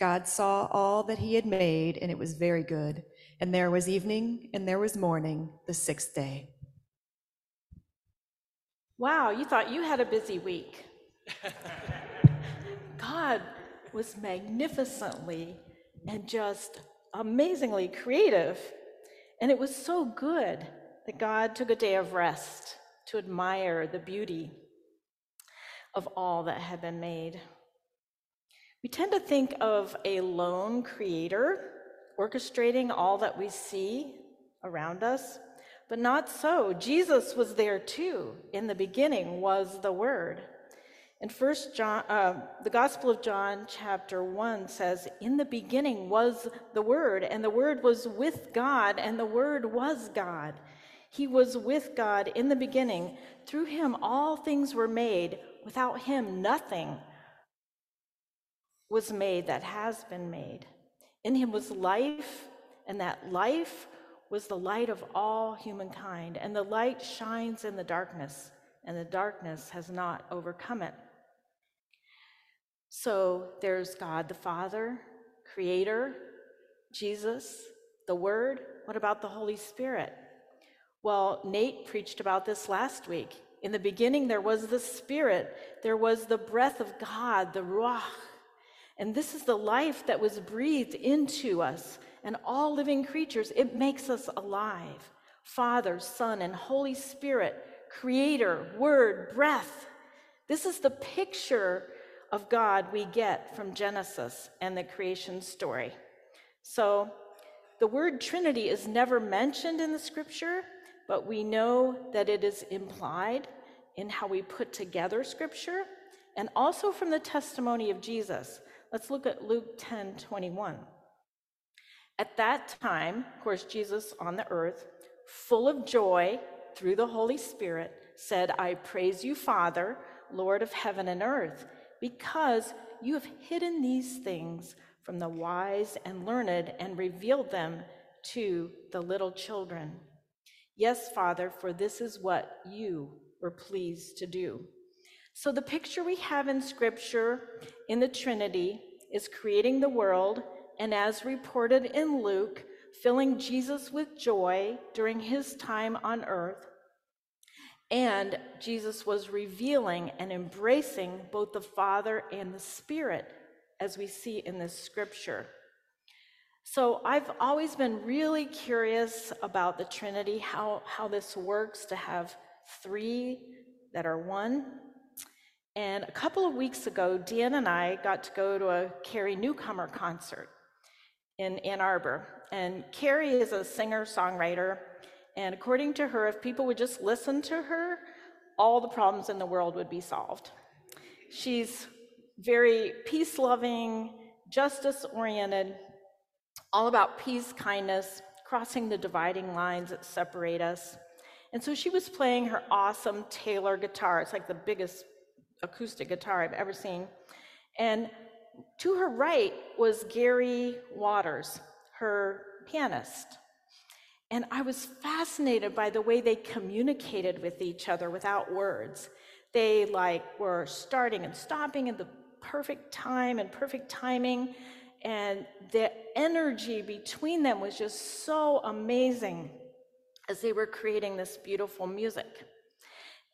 [SPEAKER 17] God saw all that he had made, and it was very good. And there was evening, and there was morning, the sixth day.
[SPEAKER 13] Wow, you thought you had a busy week. God was magnificently and just amazingly creative. And it was so good that God took a day of rest to admire the beauty of all that had been made. We tend to think of a lone creator orchestrating all that we see around us, but not so. Jesus was there too. In the beginning was the Word. In First John, uh, the Gospel of John, chapter one says, "In the beginning was the Word, and the Word was with God, and the Word was God. He was with God in the beginning. Through Him all things were made. Without Him nothing." Was made that has been made. In him was life, and that life was the light of all humankind. And the light shines in the darkness, and the darkness has not overcome it. So there's God the Father, Creator, Jesus, the Word. What about the Holy Spirit? Well, Nate preached about this last week. In the beginning, there was the Spirit, there was the breath of God, the Ruach and this is the life that was breathed into us and all living creatures. It makes us alive. Father, Son, and Holy Spirit, Creator, Word, breath. This is the picture of God we get from Genesis and the creation story. So, the word Trinity is never mentioned in the scripture, but we know that it is implied in how we put together scripture and also from the testimony of Jesus. Let's look at Luke 10 21. At that time, of course, Jesus on the earth, full of joy through the Holy Spirit, said, I praise you, Father, Lord of heaven and earth, because you have hidden these things from the wise and learned and revealed them to the little children. Yes, Father, for this is what you were pleased to do. So, the picture we have in Scripture in the Trinity is creating the world, and as reported in Luke, filling Jesus with joy during his time on earth. And Jesus was revealing and embracing both the Father and the Spirit, as we see in this scripture. So I've always been really curious about the Trinity, how, how this works to have three that are one. And a couple of weeks ago, Dan and I got to go to a Carrie Newcomer concert in Ann Arbor. And Carrie is a singer songwriter. And according to her, if people would just listen to her, all the problems in the world would be solved. She's very peace loving, justice oriented, all about peace, kindness, crossing the dividing lines that separate us. And so she was playing her awesome Taylor guitar. It's like the biggest acoustic guitar I've ever seen. And to her right was Gary Walters, her pianist. And I was fascinated by the way they communicated with each other without words. They like were starting and stopping at the perfect time and perfect timing. And the energy between them was just so amazing as they were creating this beautiful music.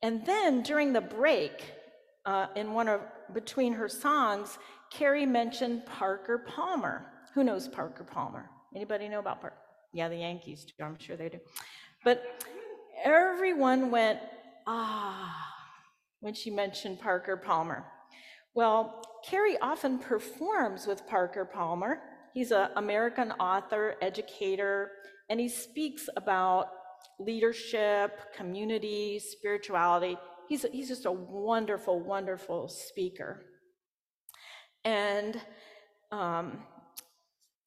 [SPEAKER 13] And then during the break, uh, in one of between her songs, Carrie mentioned Parker Palmer. Who knows Parker Palmer? Anybody know about Parker? Yeah, the Yankees do. I'm sure they do. But everyone went, ah, when she mentioned Parker Palmer. Well, Carrie often performs with Parker Palmer. He's an American author, educator, and he speaks about leadership, community, spirituality. He's, he's just a wonderful, wonderful speaker. And um,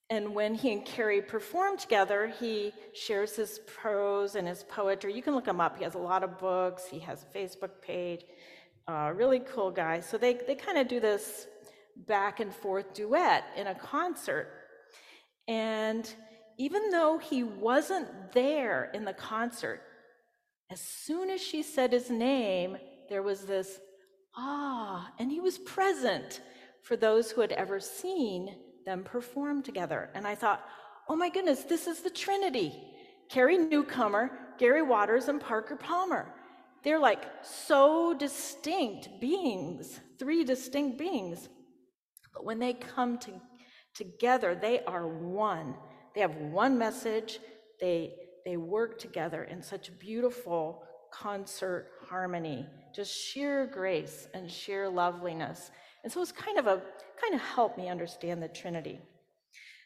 [SPEAKER 13] and when he and Carrie perform together, he shares his prose and his poetry. You can look him up. He has a lot of books. He has a Facebook page. Uh, really cool guy. So they, they kind of do this back and forth duet in a concert. And even though he wasn't there in the concert, as soon as she said his name, there was this ah, and he was present for those who had ever seen them perform together. And I thought, oh my goodness, this is the Trinity Carrie Newcomer, Gary Walters, and Parker Palmer. They're like so distinct beings, three distinct beings. But when they come to, together, they are one. They have one message. They, they work together in such beautiful concert harmony, just sheer grace and sheer loveliness. And so it's kind of a kind of helped me understand the Trinity.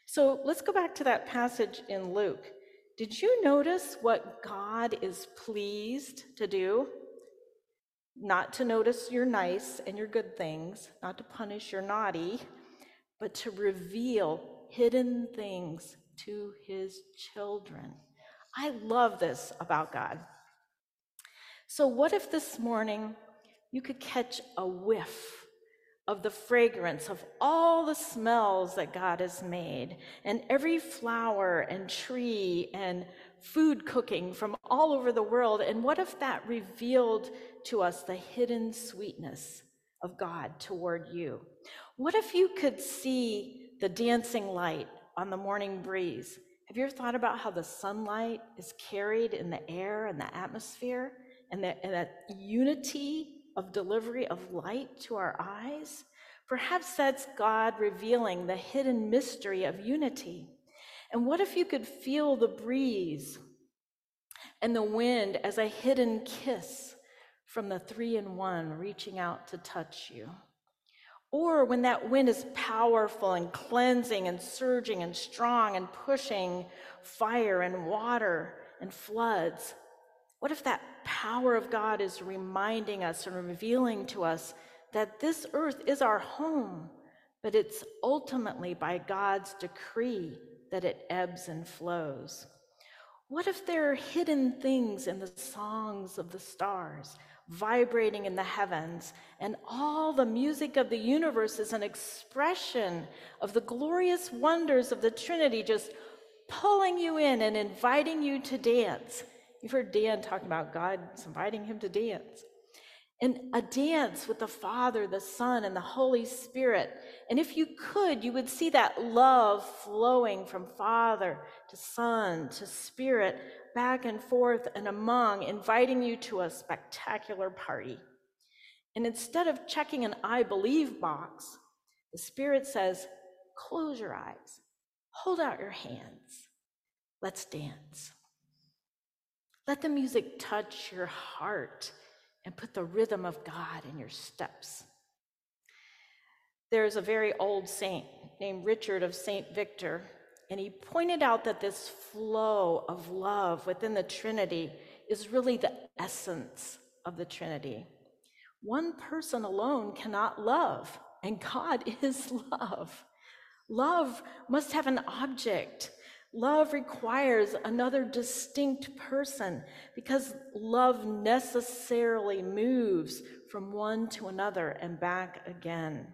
[SPEAKER 13] So let's go back to that passage in Luke. Did you notice what God is pleased to do? Not to notice your nice and your good things, not to punish your naughty, but to reveal hidden things to his children. I love this about God. So, what if this morning you could catch a whiff of the fragrance of all the smells that God has made, and every flower and tree and food cooking from all over the world. And what if that revealed to us the hidden sweetness of God toward you? What if you could see the dancing light on the morning breeze? Have you ever thought about how the sunlight is carried in the air and the atmosphere and, the, and that unity of delivery of light to our eyes? Perhaps that's God revealing the hidden mystery of unity. And what if you could feel the breeze and the wind as a hidden kiss from the three in one reaching out to touch you? Or when that wind is powerful and cleansing and surging and strong and pushing fire and water and floods, what if that power of God is reminding us and revealing to us that this earth is our home, but it's ultimately by God's decree that it ebbs and flows? What if there are hidden things in the songs of the stars, vibrating in the heavens, and all the music of the universe is an expression of the glorious wonders of the Trinity, just pulling you in and inviting you to dance? You've heard Dan talk about God inviting him to dance and a dance with the Father, the Son, and the Holy Spirit. And if you could, you would see that love flowing from Father to Son to Spirit, back and forth and among, inviting you to a spectacular party. And instead of checking an I believe box, the Spirit says, close your eyes, hold out your hands, let's dance. Let the music touch your heart and put the rhythm of God in your steps. There's a very old saint named Richard of St. Victor, and he pointed out that this flow of love within the Trinity is really the essence of the Trinity. One person alone cannot love, and God is love. Love must have an object, Love requires another distinct person because love necessarily moves from one to another and back again.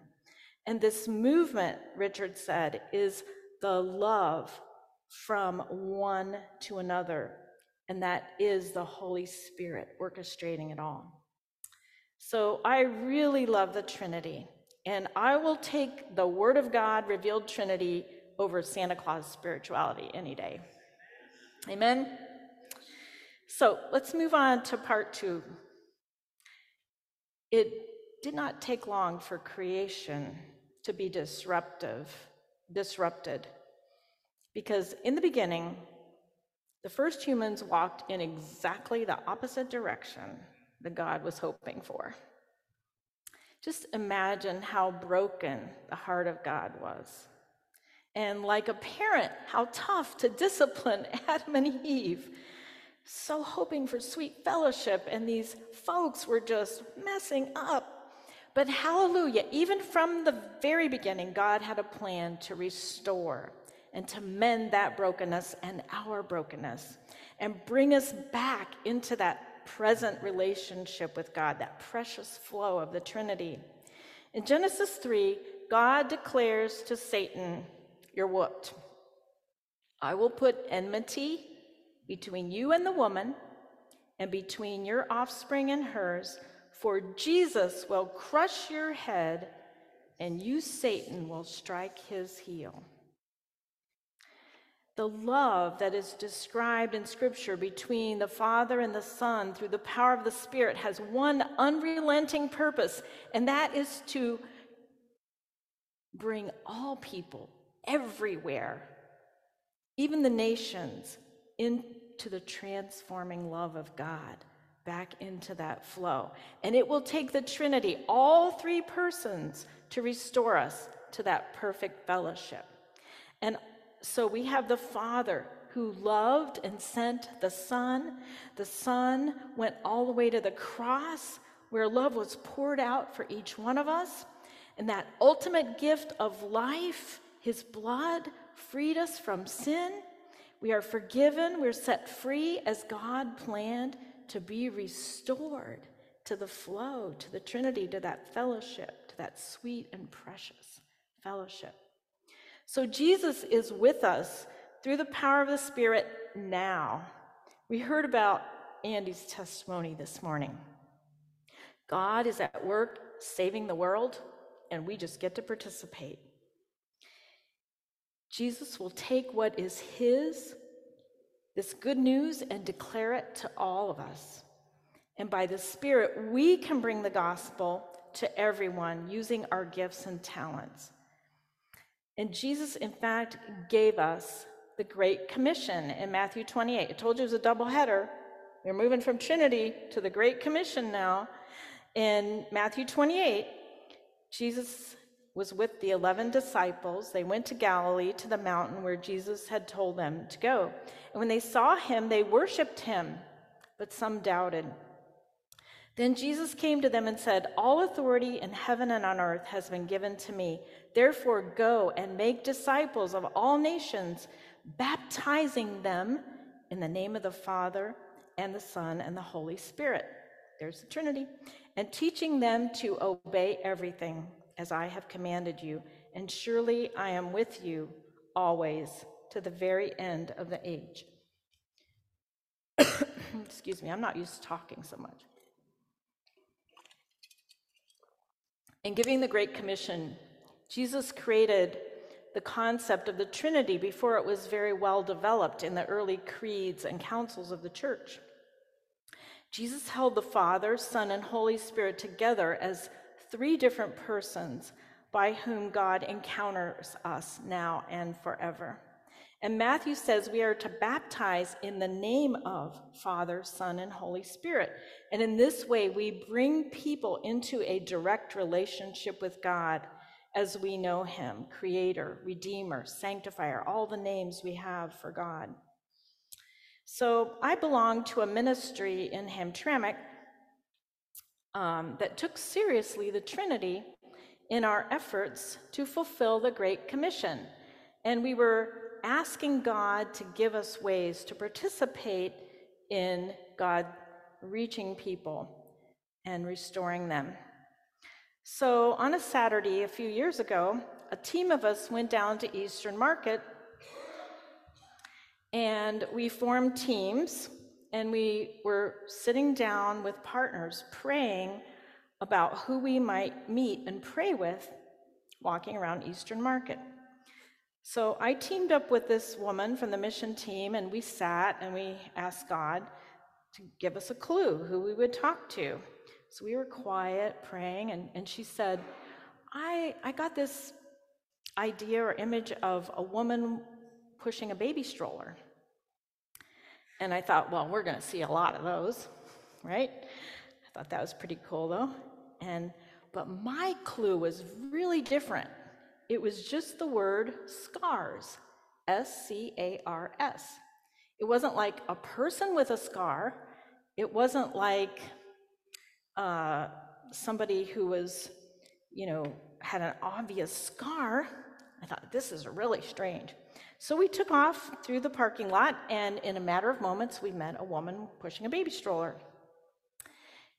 [SPEAKER 13] And this movement, Richard said, is the love from one to another. And that is the Holy Spirit orchestrating it all. So I really love the Trinity. And I will take the Word of God revealed Trinity over Santa Claus spirituality any day. Amen? So let's move on to part two. It did not take long for creation to be disruptive, disrupted, because in the beginning, the first humans walked in exactly the opposite direction that God was hoping for. Just imagine how broken the heart of God was and like a parent, how tough to discipline Adam and Eve. So hoping for sweet fellowship, and these folks were just messing up. But hallelujah, even from the very beginning, God had a plan to restore and to mend that brokenness and our brokenness and bring us back into that present relationship with God, that precious flow of the Trinity. In Genesis 3, God declares to Satan, you're whooped. I will put enmity between you and the woman, and between your offspring and hers, for Jesus will crush your head, and you, Satan, will strike his heel. The love that is described in Scripture between the Father and the Son through the power of the Spirit has one unrelenting purpose, and that is to bring all people everywhere, even the nations, into the transforming love of God, back into that flow. And it will take the Trinity, all three persons, to restore us to that perfect fellowship. And so we have the Father who loved and sent the Son. The Son went all the way to the cross where love was poured out for each one of us. And that ultimate gift of life his blood freed us from sin. We are forgiven. We're set free as God planned to be restored to the flow, to the Trinity, to that fellowship, to that sweet and precious fellowship. So Jesus is with us through the power of the Spirit now. We heard about Andy's testimony this morning. God is at work saving the world, and we just get to participate. Jesus will take what is His, this good news, and declare it to all of us. And by the Spirit, we can bring the gospel to everyone using our gifts and talents. And Jesus, in fact, gave us the Great Commission in Matthew 28. I told you it was a double header. We're moving from Trinity to the Great Commission now. In Matthew 28, Jesus was with the 11 disciples. They went to Galilee to the mountain where Jesus had told them to go. And when they saw him, they worshiped him, but some doubted. Then Jesus came to them and said, All authority in heaven and on earth has been given to me. Therefore, go and make disciples of all nations, baptizing them in the name of the Father and the Son and the Holy Spirit. There's the Trinity. And teaching them to obey everything as I have commanded you. And surely I am with you always to the very end of the age. Excuse me, I'm not used to talking so much. In giving the Great Commission, Jesus created the concept of the Trinity before it was very well developed in the early creeds and councils of the church. Jesus held the Father, Son, and Holy Spirit together as three different persons by whom God encounters us now and forever. And Matthew says we are to baptize in the name of Father, Son, and Holy Spirit. And in this way, we bring people into a direct relationship with God as we know Him Creator, Redeemer, Sanctifier, all the names we have for God. So I belong to a ministry in Hamtramck um, that took seriously the Trinity in our efforts to fulfill the Great Commission. And we were asking God to give us ways to participate in God reaching people and restoring them. So on a Saturday a few years ago, a team of us went down to Eastern Market and we formed teams and we were sitting down with partners praying about who we might meet and pray with walking around Eastern Market. So I teamed up with this woman from the mission team and we sat and we asked God to give us a clue who we would talk to. So we were quiet praying and, and she said, I, I got this idea or image of a woman pushing a baby stroller. And I thought, well, we're going to see a lot of those, right? I thought that was pretty cool, though. And but my clue was really different. It was just the word scars, S C A R S. It wasn't like a person with a scar. It wasn't like uh, somebody who was, you know, had an obvious scar. I thought, this is really strange. So we took off through the parking lot, and in a matter of moments, we met a woman pushing a baby stroller.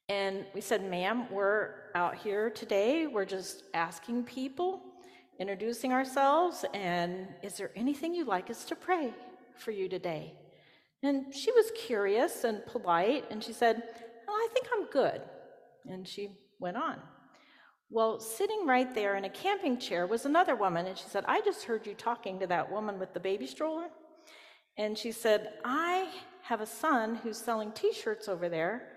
[SPEAKER 13] And we said, Ma'am, we're out here today. We're just asking people, introducing ourselves, and is there anything you'd like us to pray for you today? And she was curious and polite, and she said, well, I think I'm good. And she went on. Well, sitting right there in a camping chair was another woman, and she said, I just heard you talking to that woman with the baby stroller. And she said, I have a son who's selling t shirts over there,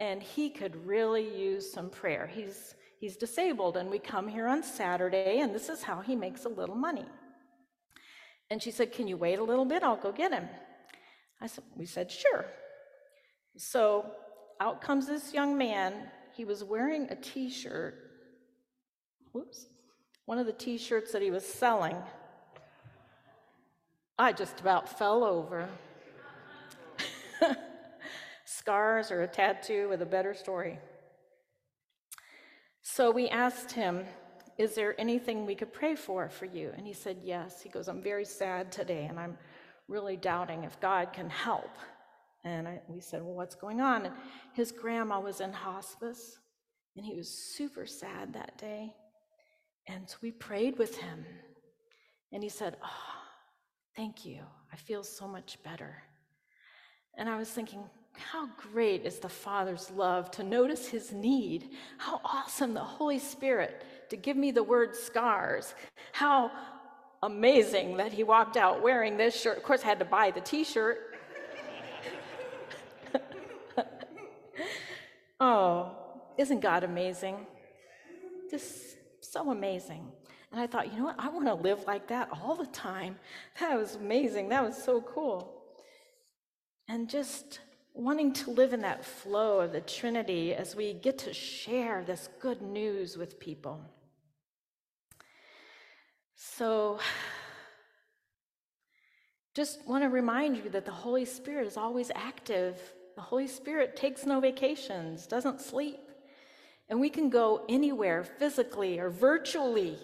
[SPEAKER 13] and he could really use some prayer. He's, he's disabled, and we come here on Saturday, and this is how he makes a little money. And she said, Can you wait a little bit? I'll go get him. I said, We said, Sure. So out comes this young man. He was wearing a t shirt whoops, one of the t shirts that he was selling, I just about fell over. Scars or a tattoo with a better story. So we asked him, Is there anything we could pray for for you? And he said, Yes. He goes, I'm very sad today, and I'm really doubting if God can help. And I, we said, Well, what's going on? And his grandma was in hospice, and he was super sad that day. And so we prayed with him. And he said, Oh, thank you. I feel so much better. And I was thinking, how great is the Father's love to notice his need? How awesome the Holy Spirit to give me the word scars. How amazing that he walked out wearing this shirt. Of course, I had to buy the t shirt. oh, isn't God amazing? Just so amazing. And I thought, you know what? I want to live like that all the time. That was amazing. That was so cool. And just wanting to live in that flow of the Trinity as we get to share this good news with people. So, just want to remind you that the Holy Spirit is always active. The Holy Spirit takes no vacations, doesn't sleep. And we can go anywhere physically or virtually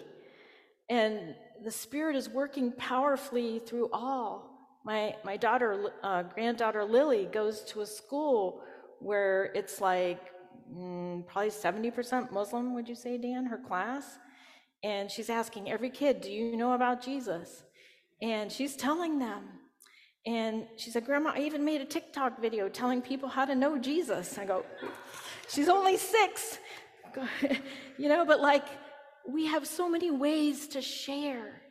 [SPEAKER 13] and the Spirit is working powerfully through all. My, my daughter, uh, granddaughter Lily, goes to a school where it's like mm, probably 70% Muslim, would you say, Dan, her class? And she's asking every kid, Do you know about Jesus? And she's telling them. And she said, Grandma, I even made a TikTok video telling people how to know Jesus. I go, She's only six. you know, but like, we have so many ways to share.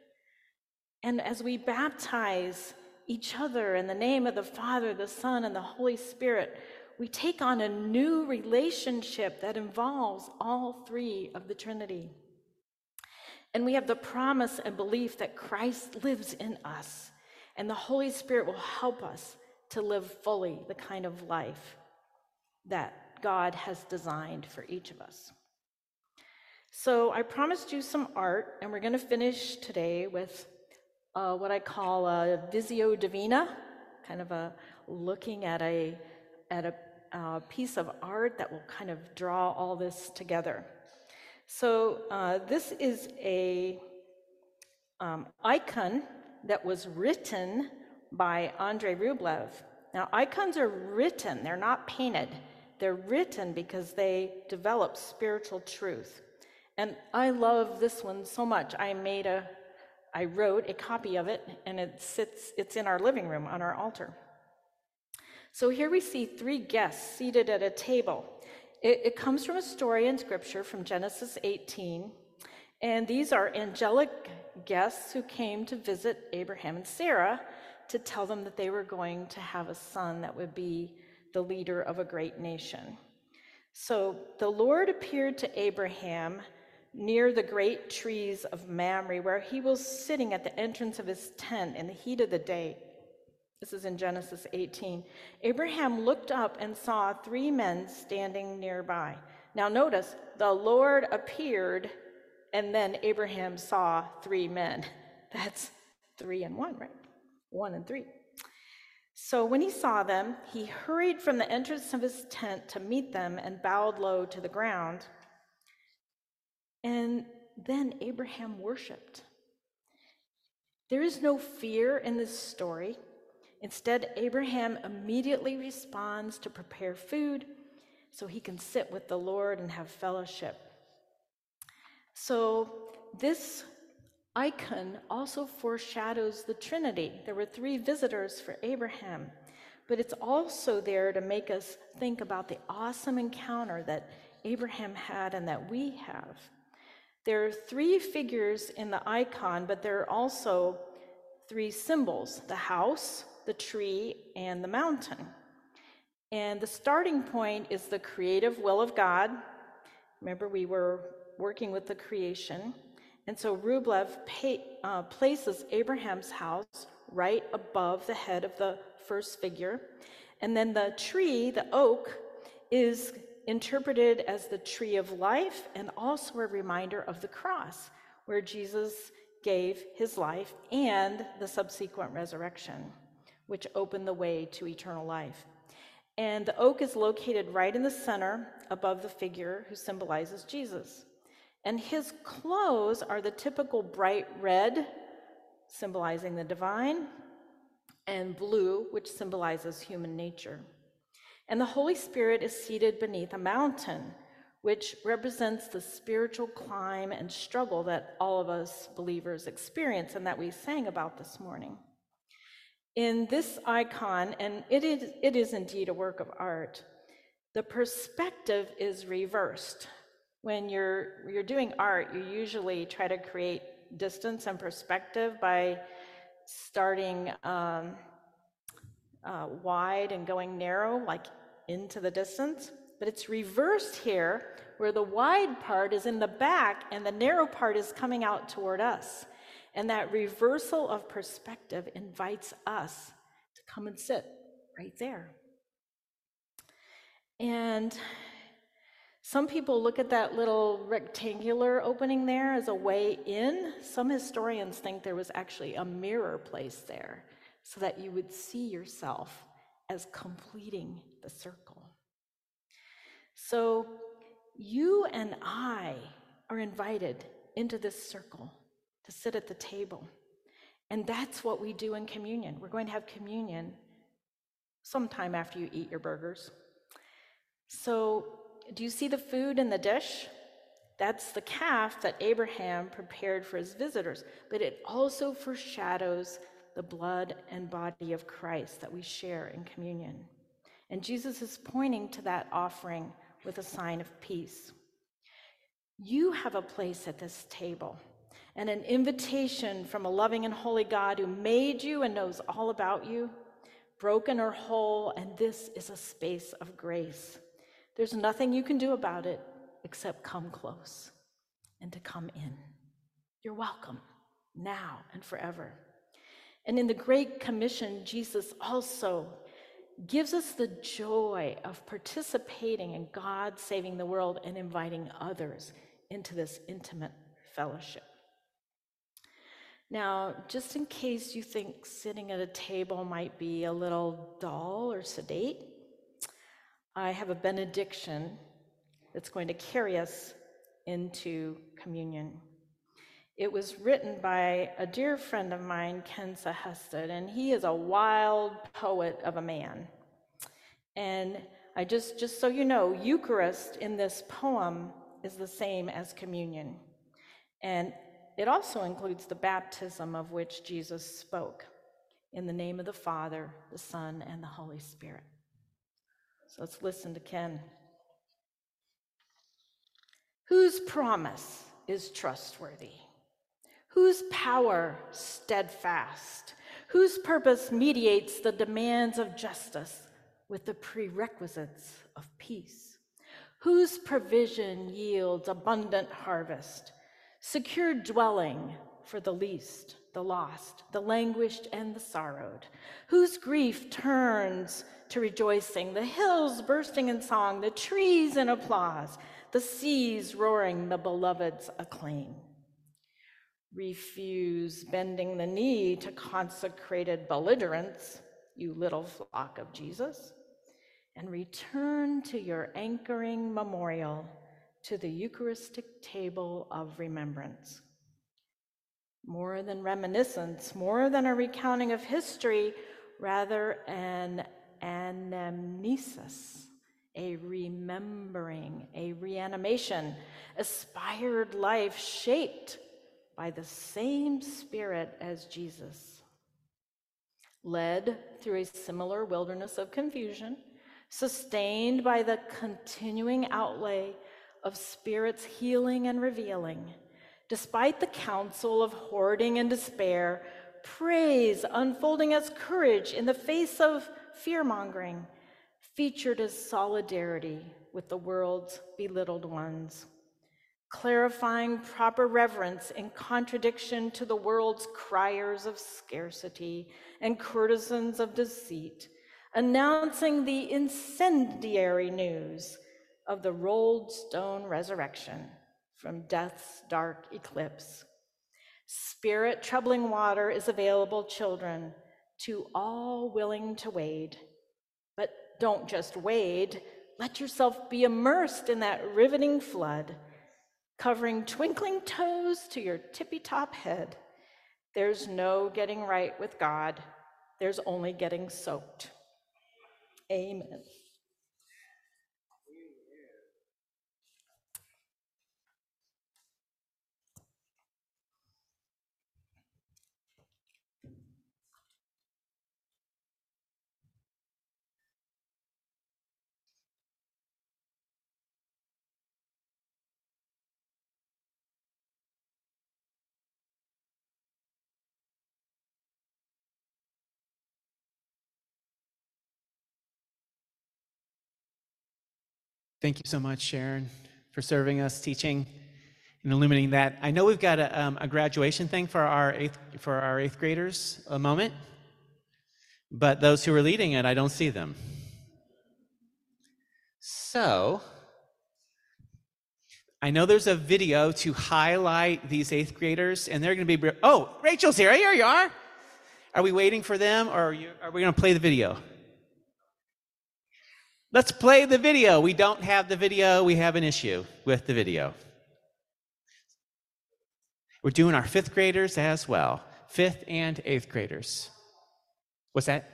[SPEAKER 13] And as we baptize each other in the name of the Father, the Son, and the Holy Spirit, we take on a new relationship that involves all three of the Trinity. And we have the promise and belief that Christ lives in us, and the Holy Spirit will help us to live fully the kind of life that God has designed for each of us. So I promised you some art, and we're going to finish today with uh, what I call a Visio Divina, kind of a looking at a at a uh, piece of art that will kind of draw all this together. So uh, this is a um, icon that was written by Andrei Rublev. Now, icons are written; they're not painted. They're written because they develop spiritual truth. And I love this one so much. I made a I wrote a copy of it, and it sits, it's in our living room on our altar. So here we see three guests seated at a table. It, it comes from a story in Scripture from Genesis 18, and these are angelic guests who came to visit Abraham and Sarah to tell them that they were going to have a son that would be the leader of a great nation. So the Lord appeared to Abraham near the great trees of Mamre, where he was sitting at the entrance of his tent in the heat of the day. This is in Genesis 18. Abraham looked up and saw three men standing nearby. Now, notice the Lord appeared, and then Abraham saw three men. That's three and one, right? One and three. So when he saw them, he hurried from the entrance of his tent to meet them and bowed low to the ground. And then Abraham worshiped. There is no fear in this story. Instead, Abraham immediately responds to prepare food so he can sit with the Lord and have fellowship. So, this icon also foreshadows the Trinity. There were three visitors for Abraham, but it's also there to make us think about the awesome encounter that Abraham had and that we have. There are three figures in the icon, but there are also three symbols the house, the tree, and the mountain. And the starting point is the creative will of God. Remember, we were working with the creation. And so Rublev uh, places Abraham's house right above the head of the first figure. And then the tree, the oak, is interpreted as the tree of life and also a reminder of the cross, where Jesus gave his life and the subsequent resurrection, which opened the way to eternal life. And the oak is located right in the center above the figure who symbolizes Jesus. And his clothes are the typical bright red, symbolizing the divine, and blue, which symbolizes human nature. And the Holy Spirit is seated beneath a mountain, which represents the spiritual climb and struggle that all of us believers experience and that we sang about this morning. In this icon, and it is, it is indeed a work of art, the perspective is reversed. When you're, you're doing art, you usually try to create distance and perspective by starting um, uh, wide and going narrow, like into the distance. But it's reversed here, where the wide part is in the back and the narrow part is coming out toward us. And that reversal of perspective invites us to come and sit right there. And some people look at that little rectangular opening there as a way in. Some historians think there was actually a mirror placed there so that you would see yourself as completing the circle. So you and I are invited into this circle. to sit at the table. And that's what we do in communion. We're going to have communion sometime after you eat your burgers. So, do you see the food in the dish? That's the calf that Abraham prepared for his visitors, but it also foreshadows the blood and body of Christ that we share in communion. And Jesus is pointing to that offering with a sign of peace. You have a place at this table and an invitation from a loving and holy God who made you and knows all about you, broken or whole, and this is a space of grace. There's nothing you can do about it except come close and to come in. You're welcome now and forever. And in the Great Commission, Jesus also gives us the joy of participating in God saving the world and inviting others into this intimate fellowship. Now, just in case you think sitting at a table might be a little dull or sedate, I have a benediction that's going to carry us into communion. It was written by a dear friend of mine, Ken Sehested, and he is a wild poet of a man. And I just, just so you know, Eucharist in this poem is the same as communion. And it also includes the baptism of which Jesus spoke in the name of the Father, the Son, and the Holy Spirit. So let's listen to Ken. Whose promise is trustworthy? Whose power steadfast? Whose purpose mediates the demands of justice with the prerequisites of peace? Whose provision yields abundant harvest, secure dwelling for the least, the lost, the languished, and the sorrowed? Whose grief turns to rejoicing, the hills bursting in song, the trees in applause, the seas roaring the beloved's acclaim. Refuse bending the knee to consecrated belligerents, you little flock of Jesus, and return to your anchoring memorial to the Eucharistic table of remembrance. More than reminiscence, more than a recounting of history, rather an anamnesis a remembering, a reanimation, aspired life shaped by the same Spirit as Jesus. Led through a similar wilderness of confusion, sustained by the continuing outlay of Spirit's healing and revealing, despite the counsel of hoarding and despair, praise unfolding as courage in the face of fear mongering featured as solidarity with the world's belittled ones, clarifying proper reverence in contradiction to the world's criers of scarcity and courtesans of deceit, announcing the incendiary news of the rolled stone resurrection from death's dark eclipse. Spirit troubling water is available, children, to all willing to wade But don't just wade, let yourself be immersed in that riveting flood, covering twinkling toes to your tippy top head. There's no getting right with God, there's only getting soaked. Amen.
[SPEAKER 7] Thank you so much, Sharon, for serving us, teaching, and illuminating that. I know we've got a, um, a graduation thing for our eighth for our eighth graders. A moment, but those who are leading it, I don't see them. So. I know there's a video to highlight these eighth graders, and they're going to be. Oh, Rachel's here. Here you are. Are we waiting for them, or are, you, are we going to play the video? Let's play the video. We don't have the video. We have an issue with the video. We're doing our fifth graders as well, fifth and eighth graders. What's that?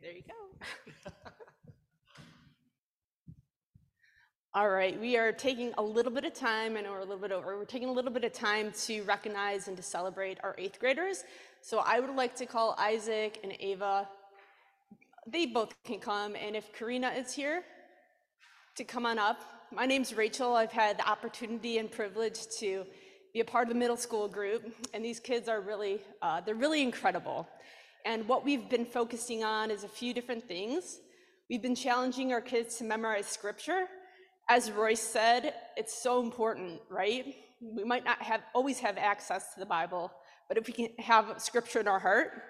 [SPEAKER 18] There you go. All right, we are taking a little bit of time, know we're a little bit over, we're taking a little bit of time to recognize and to celebrate our eighth graders. So I would like to call Isaac and Ava, they both can come, and if Karina is here, to come on up. My name's Rachel. I've had the opportunity and privilege to be a part of the middle school group, and these kids are really, uh, they're really incredible. And what we've been focusing on is a few different things. We've been challenging our kids to memorize scripture. As Royce said, it's so important, right? We might not have always have access to the Bible, but if we can have scripture in our heart,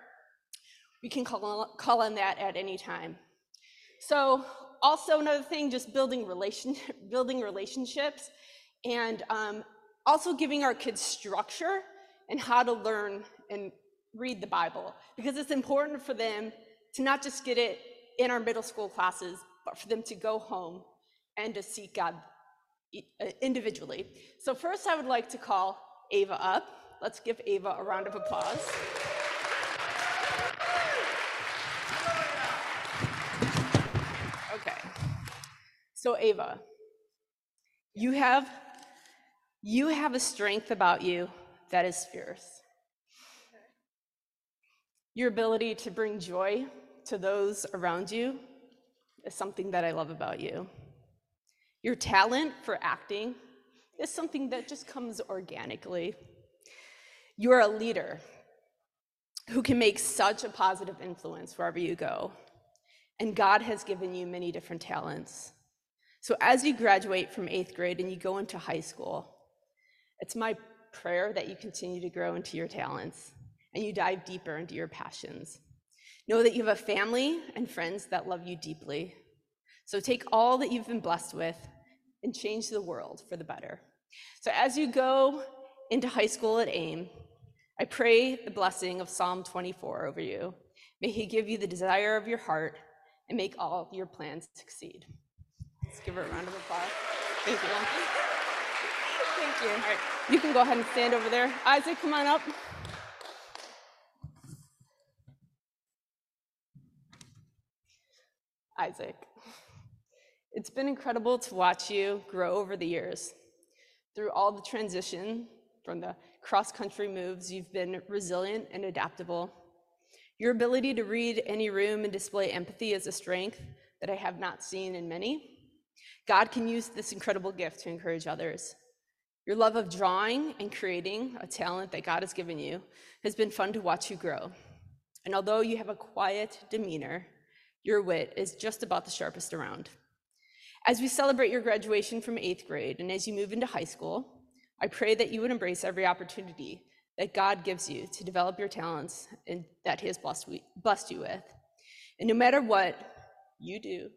[SPEAKER 18] we can call, call on that at any time. So also another thing, just building relation, building relationships, and um, also giving our kids structure and how to learn and read the Bible, because it's important for them to not just get it in our middle school classes, but for them to go home and to seek God uh, individually. So first, I would like to call Ava up. Let's give Ava a round of applause. So Ava, you have you have a strength about you that is fierce. Your ability to bring joy to those around you is something that I love about you. Your talent for acting is something that just comes organically. You're a leader who can make such a positive influence wherever you go. And God has given you many different talents. So as you graduate from eighth grade and you go into high school, it's my prayer that you continue to grow into your talents and you dive deeper into your passions. Know that you have a family and friends that love you deeply. So take all that you've been blessed with and change the world for the better. So as you go into high school at AIM, I pray the blessing of Psalm 24 over you. May he give you the desire of your heart and make all your plans succeed. Let's give her a round of applause. Thank you. Thank you. All right, you can go ahead and stand over there. Isaac, come on up. Isaac, it's been incredible to watch you grow over the years. Through all the transition from the cross country moves, you've been resilient and adaptable. Your ability to read any room and display empathy is a strength that I have not seen in many. God can use this incredible gift to encourage others. Your love of drawing and creating, a talent that God has given you, has been fun to watch you grow. And although you have a quiet demeanor, your wit is just about the sharpest around. As we celebrate your graduation from eighth grade and as you move into high school, I pray that you would embrace every opportunity that God gives you to develop your talents and that He has blessed, blessed you with. And no matter what you do,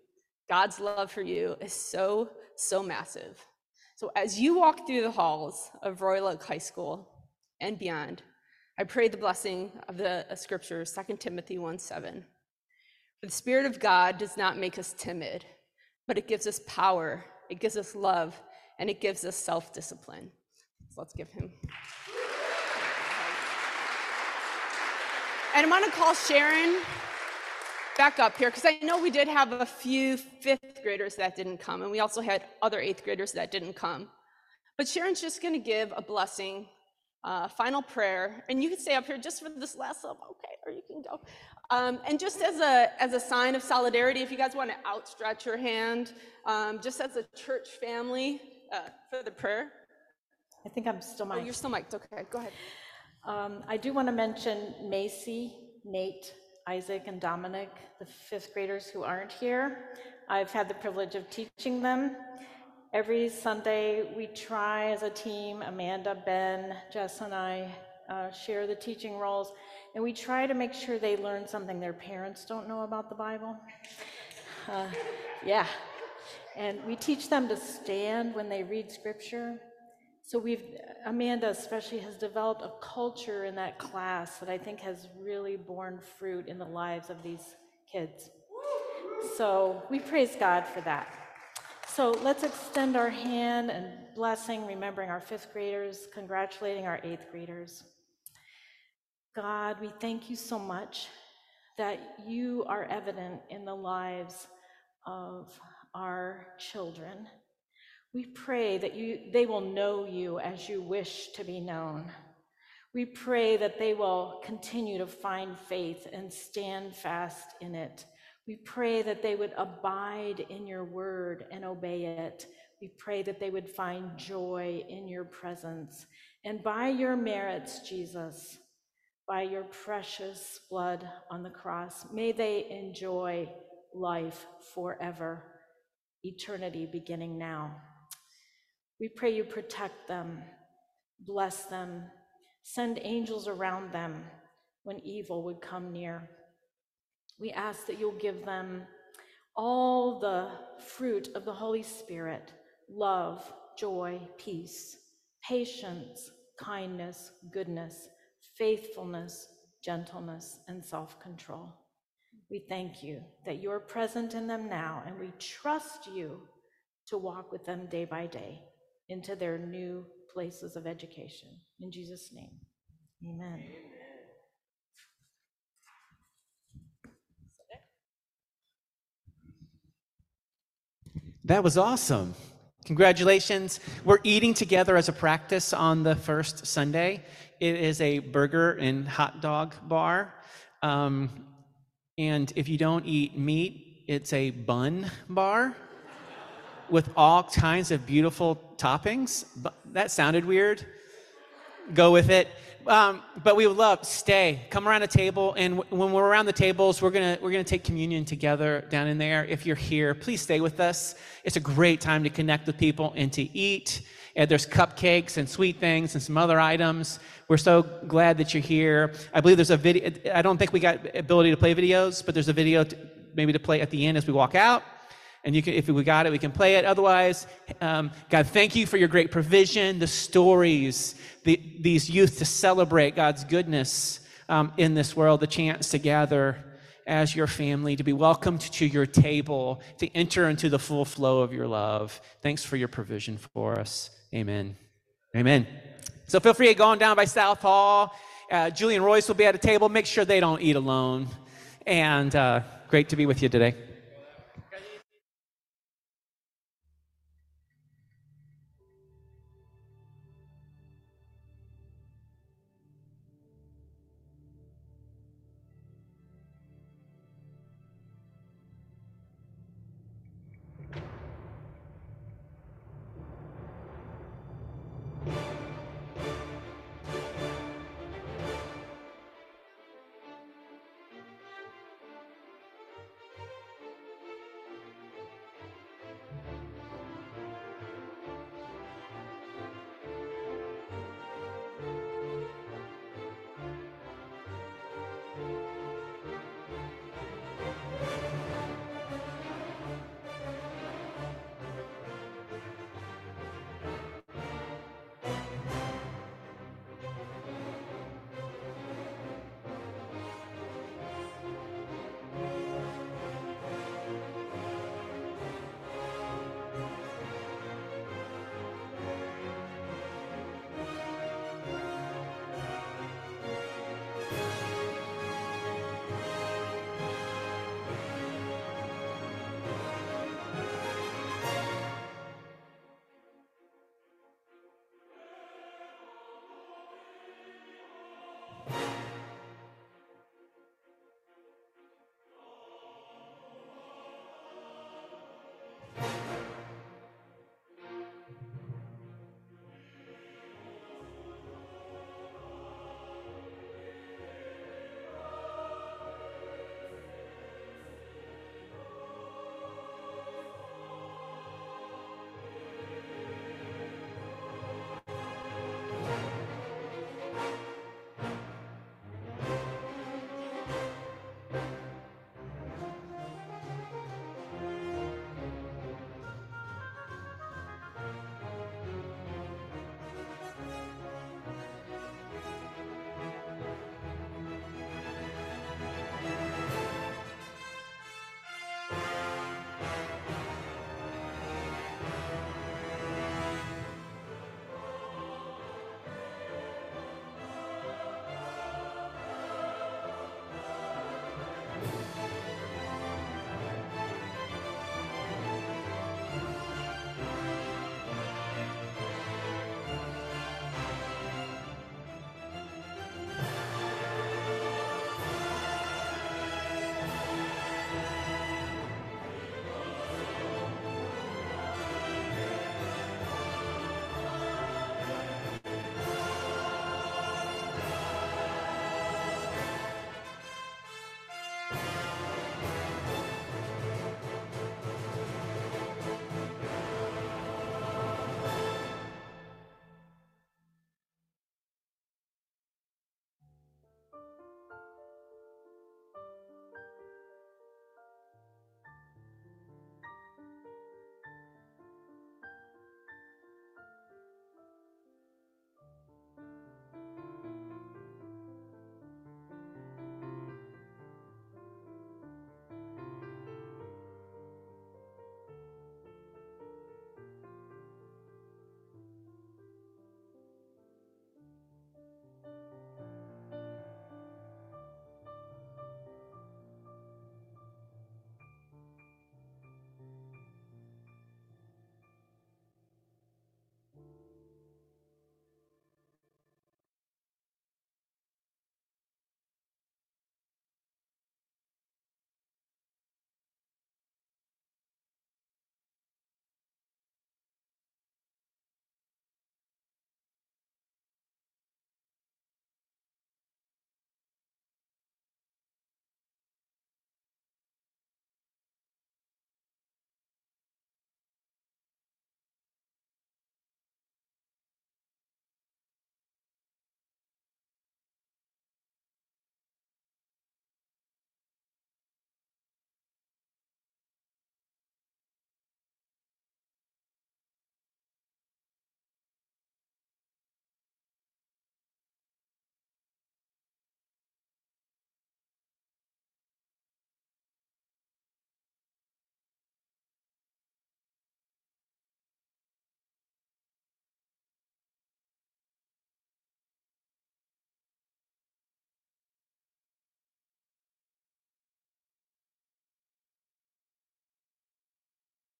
[SPEAKER 18] God's love for you is so, so massive. So as you walk through the halls of Royal Oak High School and beyond, I pray the blessing of the scripture, 2 Timothy 1 7. For the Spirit of God does not make us timid, but it gives us power, it gives us love, and it gives us self discipline. So let's give him. And I'm to call Sharon back up here because I know we did have a few fifth graders that didn't come, and we also had other eighth graders that didn't come. But Sharon's just going to give a blessing, uh, final prayer, and you can stay up here just for this last little, okay, or you can go. Um, and just as a as a sign of solidarity, if you guys want to outstretch your hand, um, just as a church family uh, for the prayer.
[SPEAKER 13] I think I'm still mic'd.
[SPEAKER 18] Oh, you're still mic'd. Okay, go ahead.
[SPEAKER 13] Um, I do want to mention Macy, Nate, Isaac and Dominic, the fifth graders who aren't here. I've had the privilege of teaching them. Every Sunday, we try as a team, Amanda, Ben, Jess, and I uh, share the teaching roles, and we try to make sure they learn something their parents don't know about the Bible. Uh, yeah. And we teach them to stand when they read scripture. So we've, Amanda especially has developed a culture in that class that I think has really borne fruit in the lives of these kids. So we praise God for that. So let's extend our hand and blessing, remembering our fifth graders, congratulating our eighth graders. God, we thank you so much that you are evident in the lives of our children. We pray that you, they will know you as you wish to be known. We pray that they will continue to find faith and stand fast in it. We pray that they would abide in your word and obey it. We pray that they would find joy in your presence. And by your merits, Jesus, by your precious blood on the cross, may they enjoy life forever, eternity beginning now. We pray you protect them, bless them, send angels around them when evil would come near. We ask that you'll give them all the fruit of the Holy Spirit love, joy, peace, patience, kindness, goodness, faithfulness, gentleness, and self control. We thank you that you're present in them now, and we trust you to walk with them day by day into their new places of education. In Jesus' name, amen.
[SPEAKER 7] That was awesome. Congratulations. We're eating together as a practice on the first Sunday. It is a burger and hot dog bar. Um, and if you don't eat meat, it's a bun bar with all kinds of beautiful toppings. But That sounded weird. Go with it. Um, but we would love stay, come around a table, and w- when we're around the tables, we're gonna we're gonna take communion together down in there. If you're here, please stay with us. It's a great time to connect with people and to eat. And there's cupcakes and sweet things and some other items. We're so glad that you're here. I believe there's a video. I don't think we got ability to play videos, but there's a video to, maybe to play at the end as we walk out and you can, if we got it, we can play it. Otherwise, um, God, thank you for your great provision, the stories, the, these youth to celebrate God's goodness um, in this world, the chance to gather as your family, to be welcomed to your table, to enter into the full flow of your love. Thanks for your provision for us. Amen. Amen. So feel free to go on down by South Hall. Uh, Julian Royce will be at a table. Make sure they don't eat alone. And uh, great to be with you today.